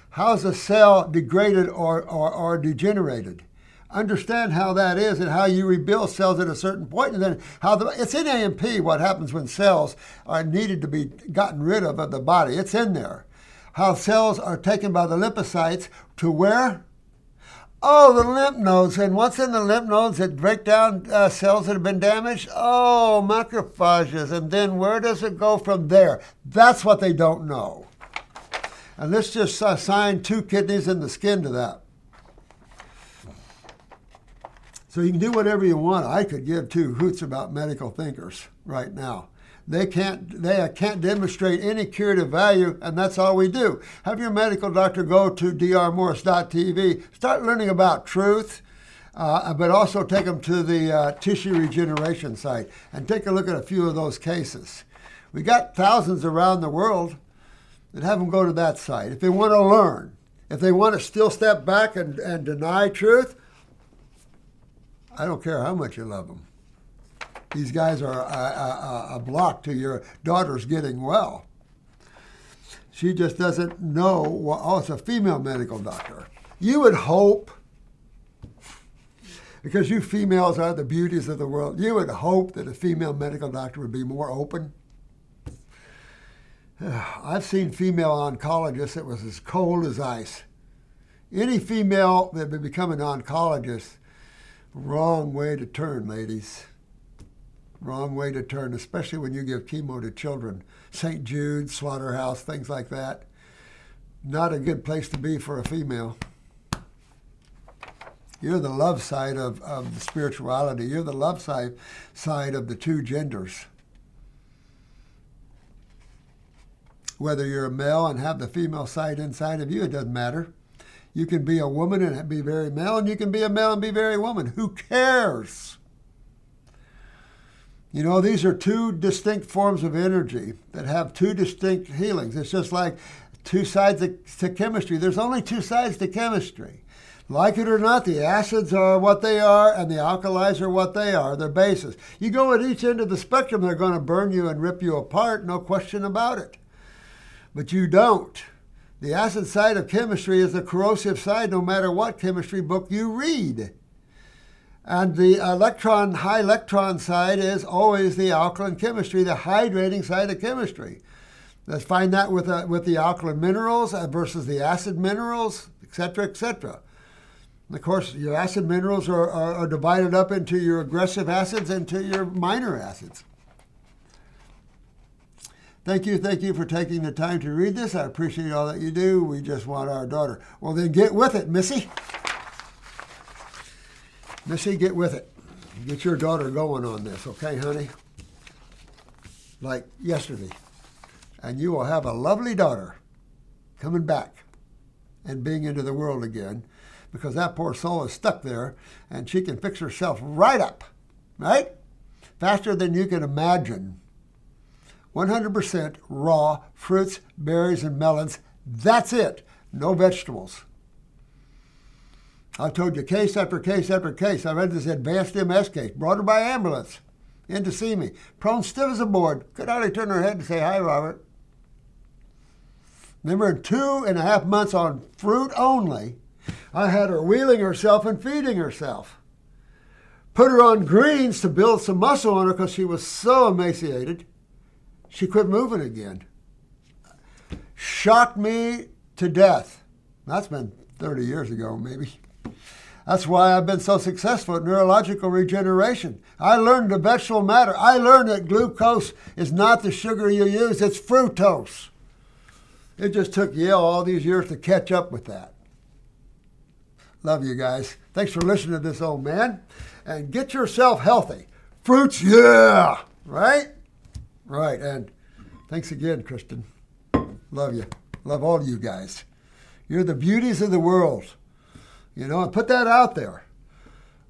How is a cell degraded or, or, or degenerated? Understand how that is and how you rebuild cells at a certain point, and then how the, it's in A&P what happens when cells are needed to be gotten rid of of the body. It's in there. How cells are taken by the lymphocytes to where? Oh, the lymph nodes. And what's in the lymph nodes that break down uh, cells that have been damaged? Oh, macrophages. And then where does it go from there? That's what they don't know. And let's just assign two kidneys in the skin to that. So you can do whatever you want. I could give two hoots about medical thinkers right now. They can't they can't demonstrate any curative value, and that's all we do. Have your medical doctor go to drmorse.tv, start learning about truth, uh, but also take them to the uh, tissue regeneration site and take a look at a few of those cases. We got thousands around the world that have them go to that site if they want to learn. If they want to still step back and, and deny truth, I don't care how much you love them. These guys are a, a, a block to your daughter's getting well. She just doesn't know. What, oh, it's a female medical doctor. You would hope, because you females are the beauties of the world, you would hope that a female medical doctor would be more open. *sighs* I've seen female oncologists that was as cold as ice. Any female that would become an oncologist, wrong way to turn, ladies. Wrong way to turn, especially when you give chemo to children. St. Jude, Slaughterhouse, things like that. Not a good place to be for a female. You're the love side of, of the spirituality. You're the love side side of the two genders. Whether you're a male and have the female side inside of you, it doesn't matter. You can be a woman and be very male, and you can be a male and be very woman. Who cares? You know, these are two distinct forms of energy that have two distinct healings. It's just like two sides to chemistry. There's only two sides to chemistry. Like it or not, the acids are what they are and the alkalis are what they are. They're bases. You go at each end of the spectrum, they're going to burn you and rip you apart, no question about it. But you don't. The acid side of chemistry is the corrosive side no matter what chemistry book you read. And the electron, high electron side is always the alkaline chemistry, the hydrating side of chemistry. Let's find that with, uh, with the alkaline minerals versus the acid minerals, et cetera, etc., etc. Of course, your acid minerals are, are, are divided up into your aggressive acids and to your minor acids. Thank you, thank you for taking the time to read this. I appreciate all that you do. We just want our daughter. Well, then get with it, Missy. Missy, get with it. Get your daughter going on this, okay, honey? Like yesterday. And you will have a lovely daughter coming back and being into the world again because that poor soul is stuck there and she can fix herself right up, right? Faster than you can imagine. 100% raw fruits, berries, and melons. That's it. No vegetables. I've told you case after case after case. I read this advanced MS case, brought her by ambulance in to see me. Prone stiff as a board. Could hardly turn her head to say hi, Robert. Remember, in two and a half months on fruit only, I had her wheeling herself and feeding herself. Put her on greens to build some muscle on her because she was so emaciated. She quit moving again. Shocked me to death. That's been 30 years ago, maybe. That's why I've been so successful at neurological regeneration. I learned the vegetable matter. I learned that glucose is not the sugar you use, it's fructose. It just took Yale all these years to catch up with that. Love you guys. Thanks for listening to this old man. And get yourself healthy. Fruits, yeah! Right? Right. And thanks again, Kristen. Love you. Love all you guys. You're the beauties of the world. You know, and put that out there.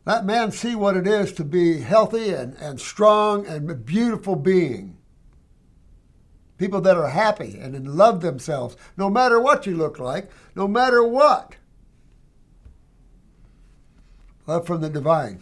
Let man see what it is to be healthy and, and strong and beautiful being. People that are happy and in love themselves, no matter what you look like, no matter what. Love from the divine.